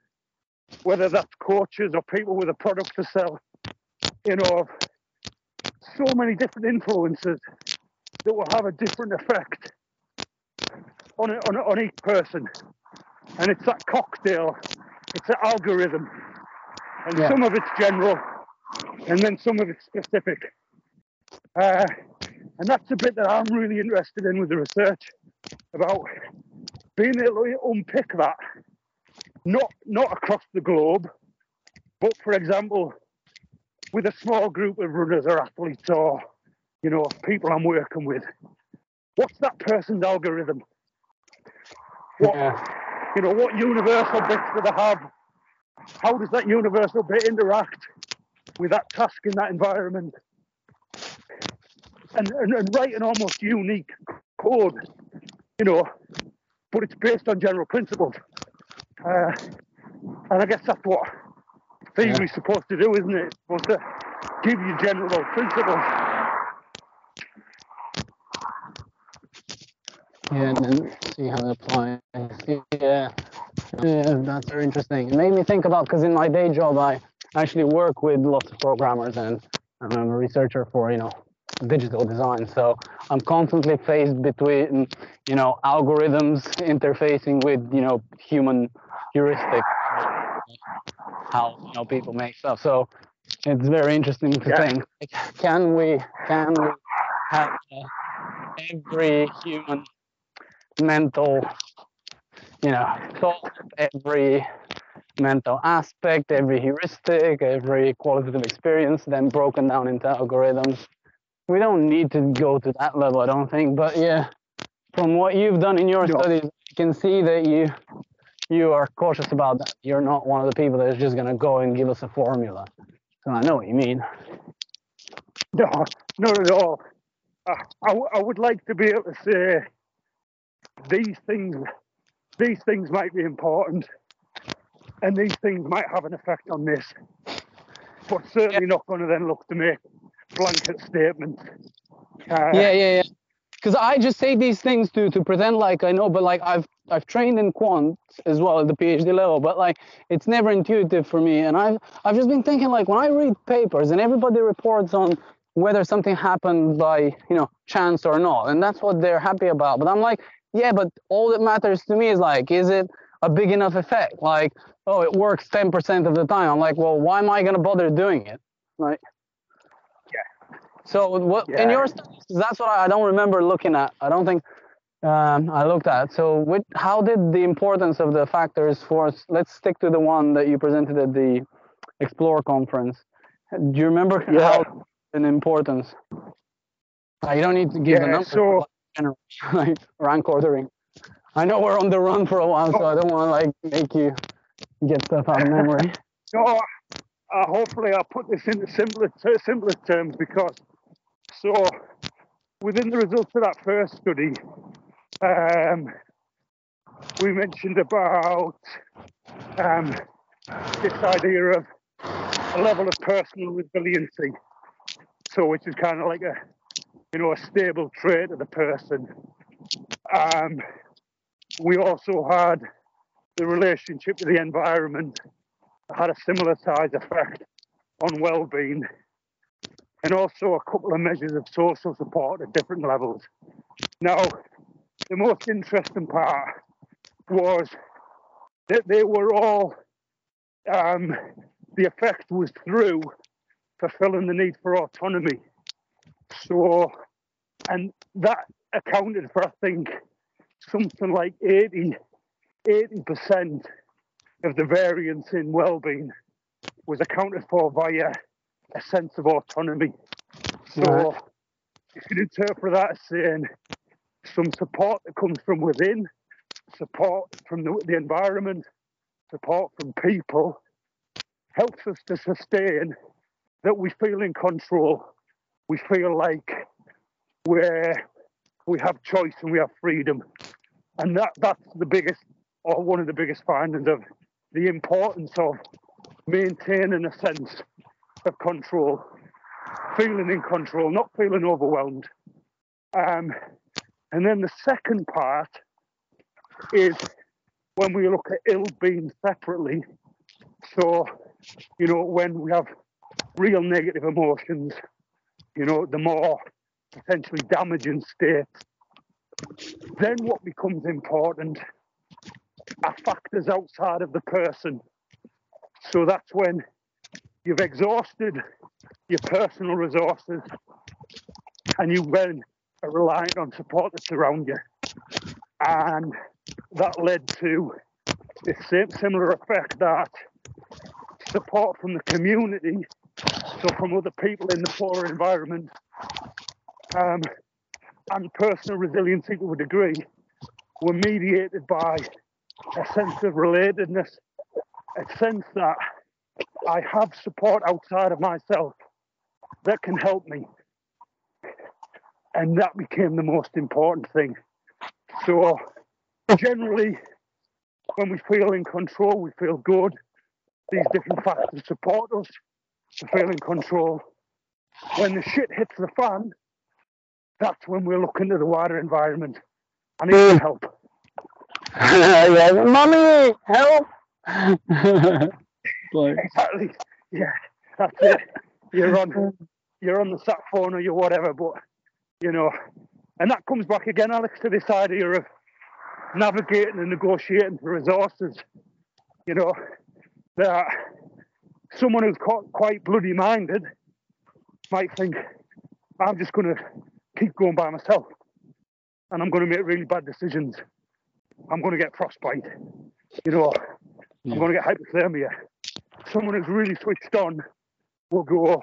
whether that's coaches or people with a product to sell, you know, of so many different influences that will have a different effect on, it, on, on each person. And it's that cocktail, it's an algorithm. And Yeah. some of it's general, and then some of it's specific. Uh, and that's the bit that I'm really interested in with the research about being able to unpick that, not not across the globe, but for example, with a small group of runners or athletes or you know people I'm working with. What's that person's algorithm? What Yeah. you know, what universal bits do they have? How does that universal bit interact with that task in that environment? And, and, and write an almost unique code, you know, but it's based on general principles. Uh, and I guess that's what theory's supposed to do, isn't it? It's supposed to give you general principles. Yeah, and then see how they apply. Yeah. Yeah, that's very interesting. It made me think about because in my day job I actually work with lots of programmers and I'm a researcher for you know digital design. So I'm constantly faced between you know algorithms interfacing with you know human heuristic how you know people make stuff. So it's very interesting to Yeah. think can we can we have uh, every human mental you know thought every mental aspect every heuristic every qualitative experience then broken down into algorithms we don't need to go to that level i don't think but yeah. From what you've done in your No. studies i can see that you you are cautious about that. You're not one of the people that's just going to go and give us a formula. So i know what you mean. No, not at all. I, I, w- I would like to be able to say these things, these things might be important, and these things might have an effect on this, but certainly not going to then look to make blanket statements. Uh, yeah yeah yeah. Because i just say these things to to pretend like i know but like i've i've trained in quant as well at the phd level but like it's never intuitive for me. And i've i've just been thinking like when i read papers and everybody reports on whether something happened by you know chance or not and that's what they're happy about. But i'm like yeah but all that matters to me is like is it a big enough effect? Like oh it works 10% of the time. I'm like well why am i to bother doing it? Like so what in your studies? That's what I, I don't remember looking at. I don't think um, I looked at. So how did the importance of the factors for? Let's stick to the one that you presented at the Explore conference. Do you remember Yeah. how an importance? Uh, you don't need to give the Yeah, numbers. so- general, (laughs) like rank ordering. I know we're on the run for a while, so I don't want to like make you get stuff out of memory. (laughs) No, uh, hopefully I'll put this into simpler, ter- simpler terms because so within the results of that first study, um, we mentioned about um, this idea of a level of personal resiliency. So, which is kind of like a, you know, a stable trait of the person. Um, we also had the relationship to the environment had a similar size effect on well-being, and also a couple of measures of social support at different levels. Now, the most interesting part was that they were all um, the effect was through fulfilling the need for autonomy. So, and that accounted for, I think, something like 80, 80% of the variance in well-being was accounted for via a sense of autonomy. So, Right. you can interpret that as saying some support that comes from within, support from the, the environment, support from people, helps us to sustain that we feel in control. We feel like we're, we have choice and we have freedom. And that, that's the biggest, or one of the biggest findings of the importance of maintaining a sense of control, feeling in control, not feeling overwhelmed. Um, and then the second part is when we look at ill being separately. So, you know, when we have real negative emotions, you know, the more potentially damaging states, then what becomes important are factors outside of the person. So that's when you've exhausted your personal resources and you then are reliant on support that's around you. And that led to the same similar effect that support from the community, so from other people in the poorer environment, um, and personal resiliency to a degree were mediated by a sense of relatedness, a sense that I have support outside of myself that can help me. And that became the most important thing. So, uh, generally, when we feel in control, we feel good. These different factors support us to feel in control. When the shit hits the fan, that's when we're looking to the wider environment. I need some help. (laughs) yeah, mommy, help! (laughs) like, Exactly. Yeah, that's it. You're on, you're on the sat phone or you're whatever, but you know, and that comes back again, Alex, to this idea of navigating and negotiating for resources. You know, that someone who's quite, quite bloody minded might think, I'm just going to keep going by myself, and I'm going to make really bad decisions. I'm going to get frostbite. You know, Yeah. I'm going to get hypothermia. Someone who's really switched on will go, oh,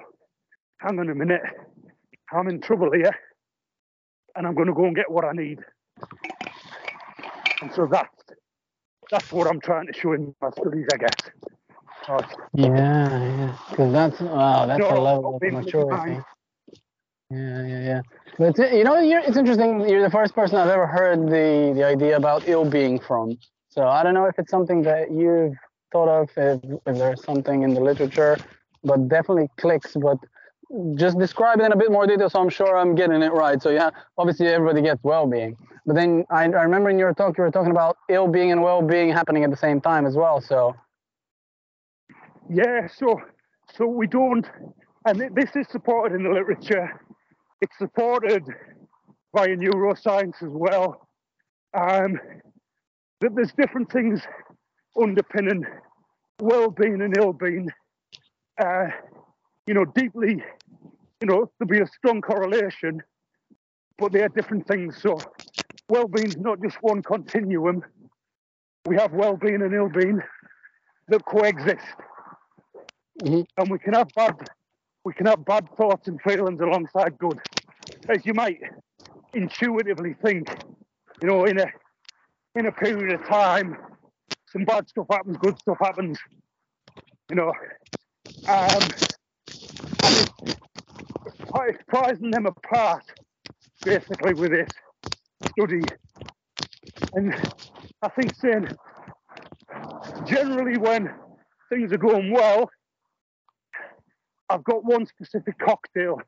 hang on a minute, I'm in trouble here, and I'm going to go and get what I need. And so that's that's what I'm trying to show in my studies, I guess. Oh, yeah, yeah. Because that's wow, that's a level of maturity. Yeah, yeah, yeah. But you know, you're, it's interesting. You're the first person I've ever heard the the idea about ill being from. So I don't know if it's something that you've thought of, if, if there's something in the literature, but definitely clicks. But just describe it in a bit more detail, so I'm sure I'm getting it right. So yeah, obviously everybody gets well-being, but then I, I remember in your talk you were talking about ill-being and well-being happening at the same time as well. So Yeah, so so we don't, and this is supported in the literature. It's supported by neuroscience as well. Um, that there's different things underpinning well-being and ill-being. Uh, you know, deeply, you know, there'll be a strong correlation, but they are different things. So, well-being's not just one continuum. We have well-being and ill-being that coexist Mhm. and we can have bad we can have bad thoughts and feelings alongside good as you might intuitively think you know in a in a period of time some bad stuff happens good stuff happens you know Um, it's, it's prizing them apart, basically, with this study. And I think saying generally when things are going well, I've got one specific cocktail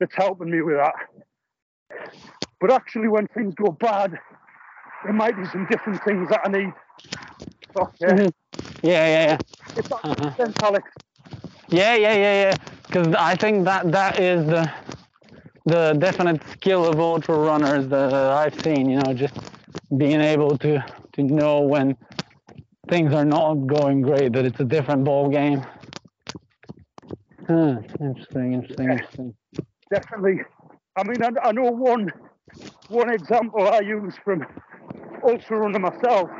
that's helping me with that. But actually, when things go bad, there might be some different things that I need. Okay. Mhm. Yeah, yeah, yeah. If that Uh-huh. Alex. Yeah, yeah, yeah, yeah. Because I think that that is the the definite skill of ultra runners that I've seen. You know, just being able to to know when things are not going great, that it's a different ball game. Huh, interesting, interesting, interesting. definitely. I mean, I, I know one one example I use from ultra runner myself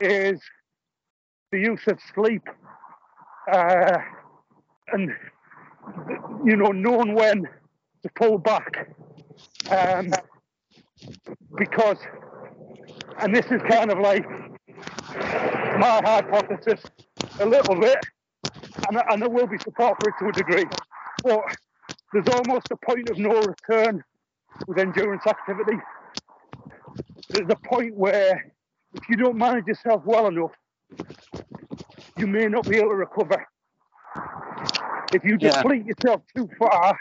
is the use of sleep, uh, and you know, knowing when to pull back, um, because, and this is kind of like my hypothesis a little bit, and, and there will be support for it to a degree, but there's almost a point of no return with endurance activity. There's a point where if you don't manage yourself well enough, you may not be able to recover. If you Yeah. deplete yourself too far,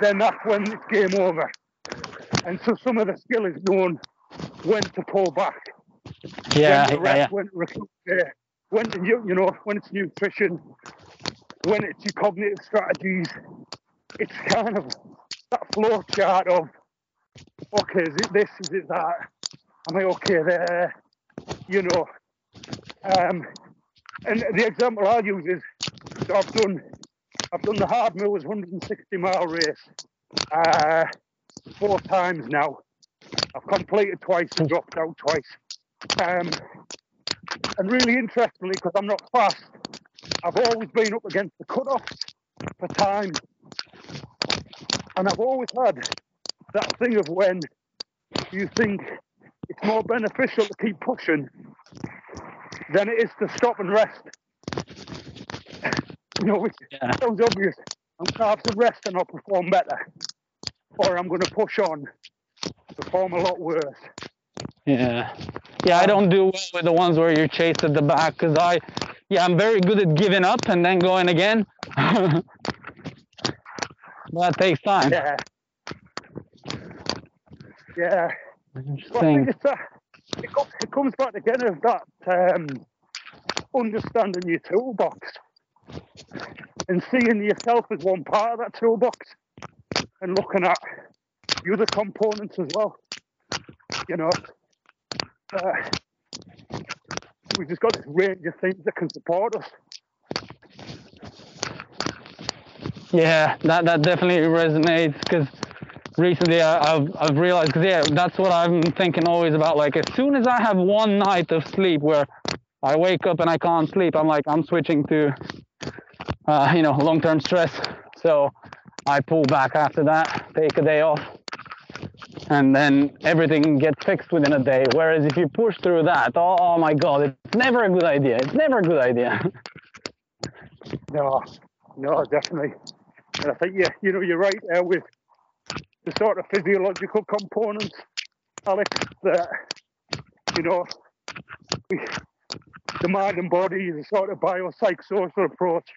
then that's when it's game over. And so some of the skill is known when to pull back Yeah, when to rest, yeah. when to recover, when to, you know, when it's nutrition, when it's your cognitive strategies. It's kind of that flow chart of, okay, is it this, is it that? Am I okay there? You know. Um, and the example I'll use is so I've done, I've done the Hardmoors 160 mile race uh, four times now. I've completed twice and dropped out twice. Um, and really interestingly, because I'm not fast, I've always been up against the cutoffs for time. And I've always had that thing of when you think it's more beneficial to keep pushing than it is to stop and rest. (laughs) You know, which Yeah. sounds obvious. I'm going to have some rest and I'll perform better. Or I'm going to push on, perform a lot worse. Yeah. Yeah, I don't do well with the ones where you're chased at the back because I, yeah, I'm very good at giving up and then going again. (laughs) that takes time. Yeah. Yeah. Well, I Interesting. think it's a, it, co- it comes back again of that um, understanding your toolbox and seeing yourself as one part of that toolbox and looking at the other components as well. You know, uh, we've just got this range of things that can support us. Yeah, that, that definitely resonates because recently I, I've, I've realized, because yeah, that's what I'm thinking always about. Like, as soon as I have one night of sleep where I wake up and I can't sleep, I'm like, I'm switching to, uh, you know, long term stress. So I pull back after that, take a day off, and then everything gets fixed within a day. Whereas if you push through that, oh, oh my God, it's never a good idea. It's never a good idea. (laughs) No, no, definitely. And I think yeah, you know, you're right there with the sort of physiological components, Alex. That you know, we, the mind and body, the sort of biopsychosocial approach,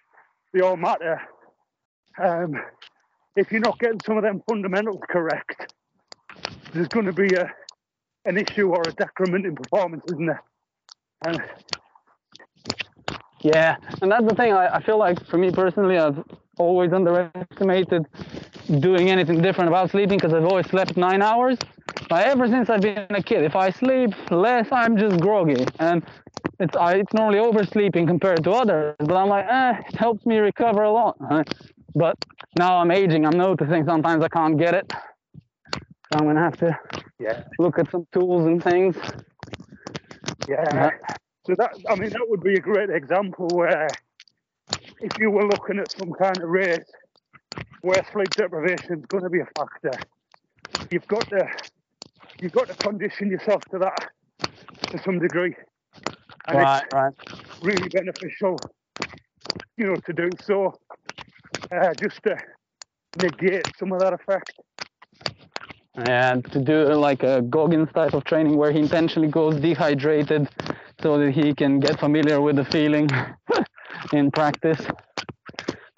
they all matter. Um, if you're not getting some of them fundamentals correct, there's going to be a an issue or a decrement in performance, isn't there? And Yeah, and that's the thing. I, I feel like for me personally, I've always underestimated doing anything different about sleeping because I've always slept nine hours. But ever since I've been a kid, if I sleep less, I'm just groggy, and it's I, it's normally oversleeping compared to others. But I'm like, eh, it helps me recover a lot. (laughs) But now I'm aging. I'm noticing sometimes I can't get it. So I'm gonna have to yeah, look at some tools and things. yeah. So that, I mean, that would be a great example where if you were looking at some kind of race where sleep deprivation is going to be a factor, you've got to you've got to condition yourself to that to some degree, and Right, right. it's really beneficial you know, to do so, uh, just to negate some of that effect. And to do like a Goggins type of training where he intentionally goes dehydrated so that he can get familiar with the feeling (laughs) in practice.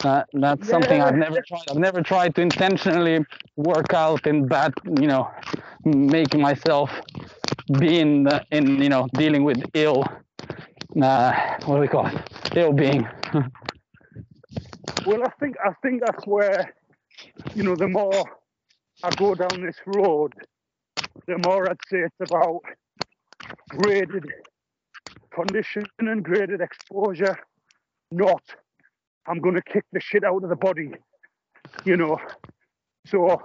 Uh, that's something I've never tried. I've never tried to intentionally work out in bad, you know, making myself be in, the, in you know, dealing with ill, uh, what do we call it? Ill being. Well, I think I think that's where, you know, the more I go down this road, the more I'd say it's about graded condition and graded exposure, not I'm going to kick the shit out of the body, you know. So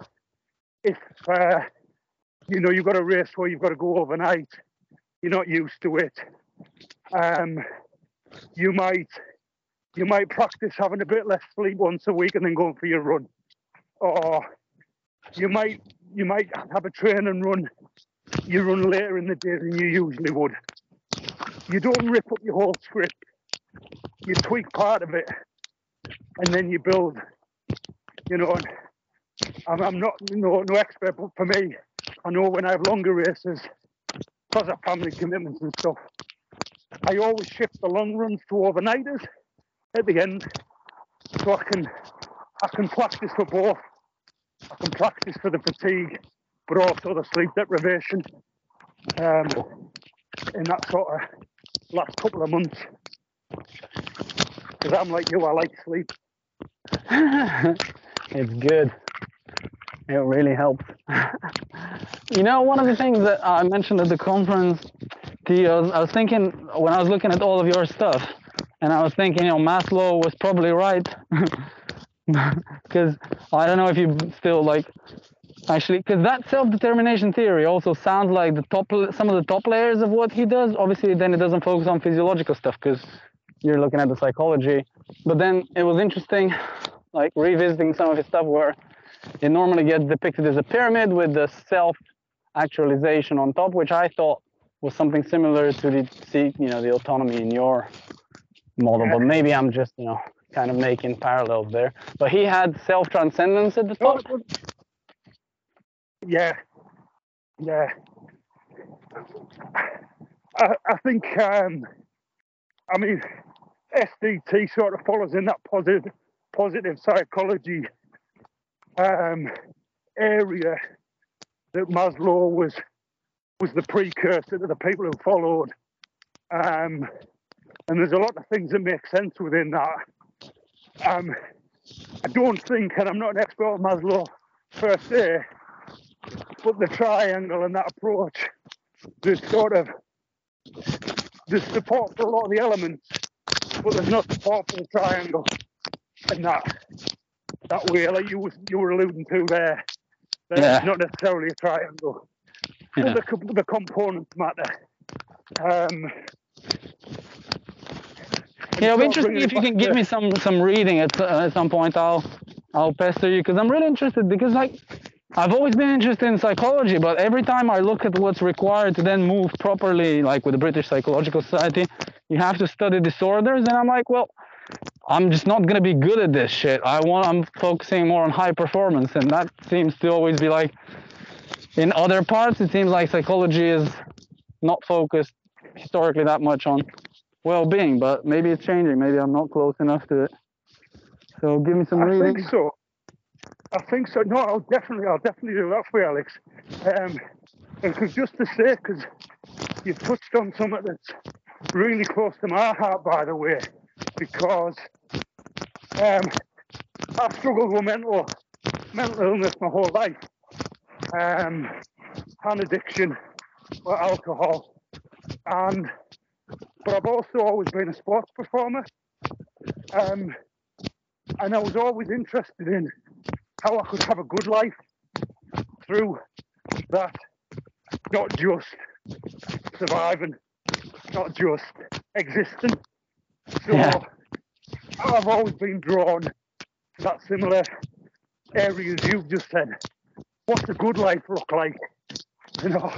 if uh, you know you've got a race where you've got to go overnight, you're not used to it. Um, you might you might practice having a bit less sleep once a week and then going for your run, or you might you might have a train and run you run later in the day than you usually would. You don't rip up your whole script. You tweak part of it, and then you build. You know, I'm, I'm not no no expert, but for me, I know when I have longer races, because of family commitments and stuff, I always shift the long runs to overnighters at the end, so I can I can practice for both. I can practice for the fatigue, but also the sleep deprivation. Um, in that sort of last couple of months, because I'm like you, I like sleep. (laughs) it's good. It really helps. (laughs) you know, one of the things that I mentioned at the conference, Theo, I was, I was thinking when I was looking at all of your stuff, and I was thinking, you know, Maslow was probably right. (laughs) Because I don't know if you still like actually because that self-determination theory also sounds like the top some of the top layers of what he does obviously then it doesn't focus on physiological stuff because you're looking at the psychology. But then it was interesting like revisiting some of his stuff where it normally gets depicted as a pyramid with the self actualization on top which i thought was something similar to the you know the autonomy in your model. But maybe i'm just you know kind of making parallels there. But he had self transcendence at the top. Yeah, yeah. I, I think, um, I mean, SDT sort of follows in that positive, positive psychology um, area that Maslow was was the precursor to the people who followed. Um, and there's a lot of things that make sense within that. Um, I don't think, and I'm not an expert on Maslow per se, but the triangle and that approach, there's sort of there's support for a lot of the elements, but there's not support for the triangle and that that way, like you was you were alluding to there. That Yeah. Not necessarily a triangle, Yeah. the, the components matter. Um, Yeah, it'll be interesting if you can give me some some reading at uh, at some point. I'll I'll pester you because I'm really interested because like I've always been interested in psychology, but every time I look at what's required to then move properly, like with the British Psychological Society, you have to study disorders, and I'm like, well, I'm just not gonna be good at this shit. I want I'm focusing more on high performance, and that seems to always be like in other parts. It seems like psychology is not focused historically that much on well-being, but maybe it's changing. Maybe I'm not close enough to it. So give me some I reading. think so. I think so. No, I'll definitely, I'll definitely do that for you, Alex. Um, because just to say, because you've touched on something that's really close to my heart, by the way, because um, I've struggled with mental mental illness my whole life, um, and addiction, with alcohol, and but I've also always been a sports performer. Um, and I was always interested in how I could have a good life through that, not just surviving, not just existing. So Yeah. I've always been drawn to that similar areas you've just said. What's a good life look like? You know,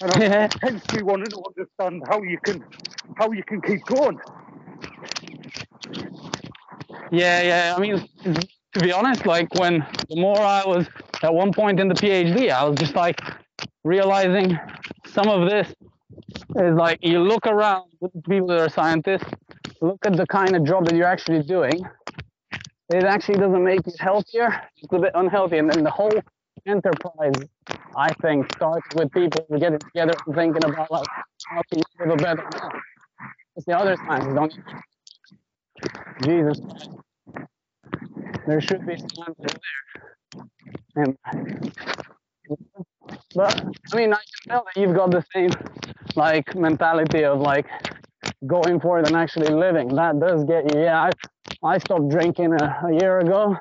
and I Yeah. wanting to understand how you can how you can keep going. Yeah, yeah. I mean, to be honest, like when the more I was at one point in the PhD, I was just like realizing some of this is like you look around people that are scientists, look at the kind of job that you're actually doing. It actually doesn't make you healthier, it's a bit unhealthy. And then the whole enterprise, I think, starts with people getting together and thinking about like how to live a better life. It's the other sciences don't. Jesus Christ. There should be some there. And but I mean, I can tell that you've got the same like mentality of like going for it and actually living. That does get you. Yeah, I I stopped drinking a, a year ago.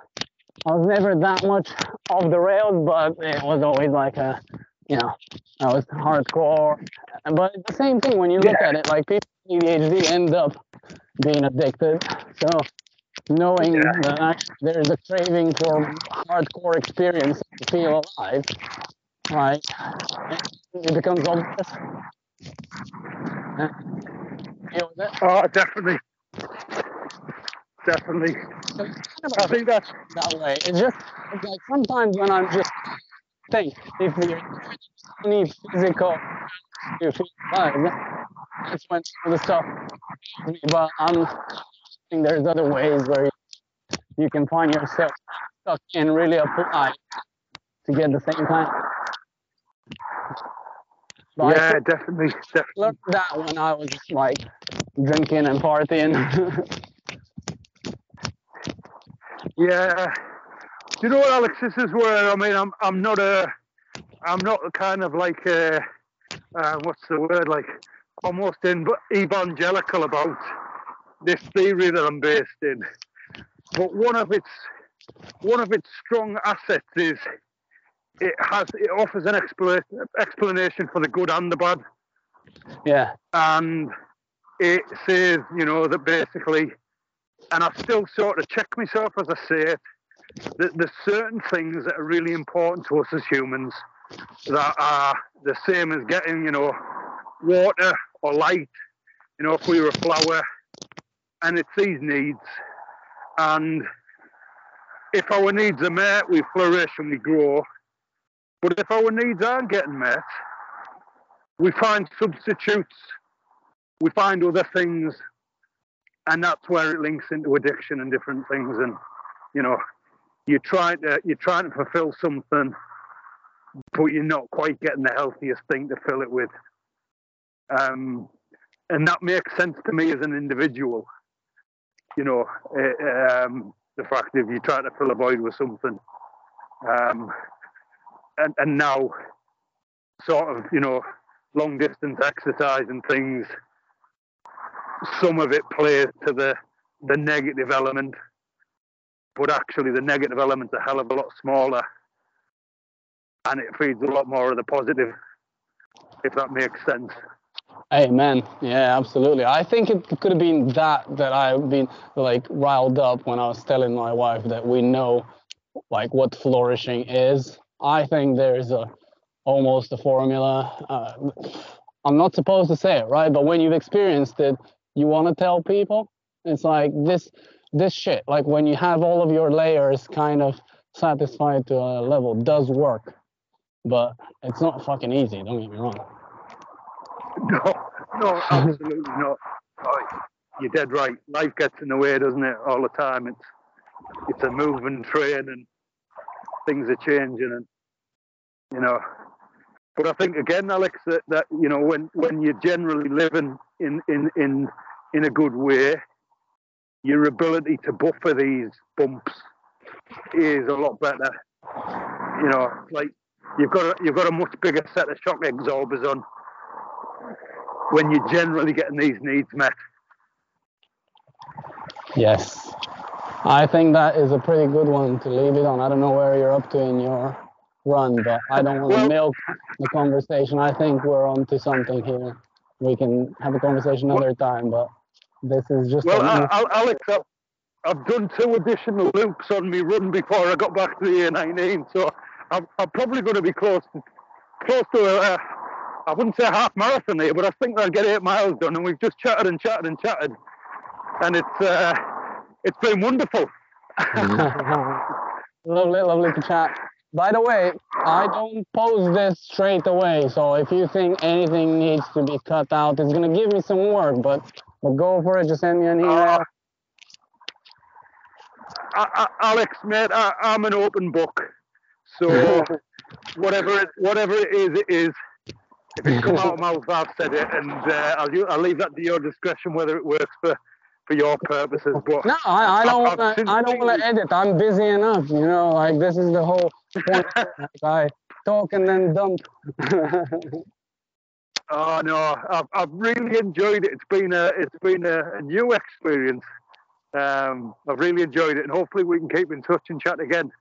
I was never that much off the rails, but it was always like a, you know, I was hardcore. But the same thing when you look Yeah. at it, like people with ADHD end up being addicted. So knowing Yeah. that actually there's a craving for hardcore experience to feel alive, right? It becomes obvious. Yeah. Feel with it? Oh, definitely. Definitely. So kind I think that's that way. It's just it's like sometimes when I'm just think if you're any physical you feel alive, that's when of the stuff. But I'm think there's other ways where you, you can find yourself stuck and really apply to get the same kind. But yeah, definitely, definitely. learned that when I was like drinking and partying. (laughs) Yeah. You know what, Alex? This is where I mean, I'm I'm not a, I'm not a kind of like a, uh, what's the word? Like almost in, evangelical about this theory that I'm based in. But one of its one of its strong assets is it has it offers an expla- explanation for the good and the bad yeah. and it says, you know, that basically, and I still sort of check myself as I say it, that there's certain things that are really important to us as humans that are the same as getting, you know, water or light, you know, if we were a flower, and it's these needs. And if our needs are met, we flourish and we grow. But if our needs aren't getting met, we find substitutes we find other things and that's where it links into addiction and different things and you know you're trying to you're trying to fulfill something but you're not quite getting the healthiest thing to fill it with um and that makes sense to me as an individual you know uh, um the fact if you're trying to fill a void with something um and and now sort of you know long distance exercise and things some of it plays to the the negative element but actually the negative element's a hell of a lot smaller and it feeds a lot more of the positive if that makes sense Amen. Yeah, absolutely. I think it could have been that that I've been like riled up when I was telling my wife that we know like what flourishing is. I think there's a almost a formula. Uh, I'm not supposed to say it, right? But when you've experienced it, you want to tell people. It's like this this shit. Like when you have all of your layers kind of satisfied to a level, does work, but it's not fucking easy. Don't get me wrong. (laughs) no no absolutely not. Oh, you're dead right. Life gets in the way doesn't it all the time? It's it's a moving train and things are changing and you know. But I think again Alex that, that you know when when you're generally living in in in in a good way your ability to buffer these bumps is a lot better. You know like you've got a, you've got a much bigger set of shock absorbers on when you're generally getting these needs met Yes. I think that is a pretty good one to leave it on. I don't know where you're up to in your run, but I don't want to Well- milk the conversation. I think we're on to something here. We can have a conversation another time, but this is just Well, a I, nice- I, Alex, I've, I've done two additional loops on me run before I got back to the A19, so I'm, I'm probably going to be close to, close to a, I wouldn't say a half marathon here, but I think I'll get eight miles done. And we've just chatted and chatted and chatted, and it's uh, it's been wonderful. (laughs) lovely, lovely to chat. By the way, I don't post this straight away, so if you think anything needs to be cut out, it's gonna give me some work. But but go for it. Just send me an email. Uh, I, I, Alex, mate, I, I'm an open book. So (laughs) whatever it, whatever it is, it is. If it's come out of my mouth, I've said it, and uh, I'll, I'll leave that to your discretion whether it works for, for your purposes. But No, I, I don't I've wanna, I don't want to edit. I'm busy enough. You know, like this is the whole point. I (laughs) talk and then dump. (laughs) Oh no, I've, I've really enjoyed it. It's been a it's been a, a new experience. Um, I've really enjoyed it, and hopefully we can keep in touch and chat again.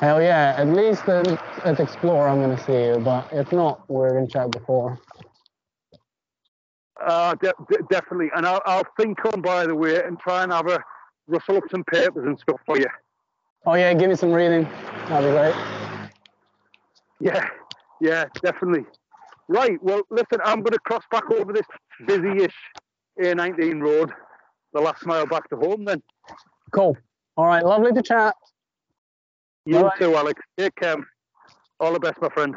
Hell yeah! At least at, at Explore, I'm gonna see you. But if not, we're gonna chat before. Uh, de- de- definitely, and I'll, I'll think on by the way and try and have a rustle up some papers and stuff for you. Oh yeah, give me some reading. That'd be great. Yeah, yeah, definitely. Right. Well, listen, I'm going to cross back over this busy-ish A19 road, the last mile back to home. Then Cool. All right, lovely to chat. You right. too, Alex. Take care. All the best, my friend.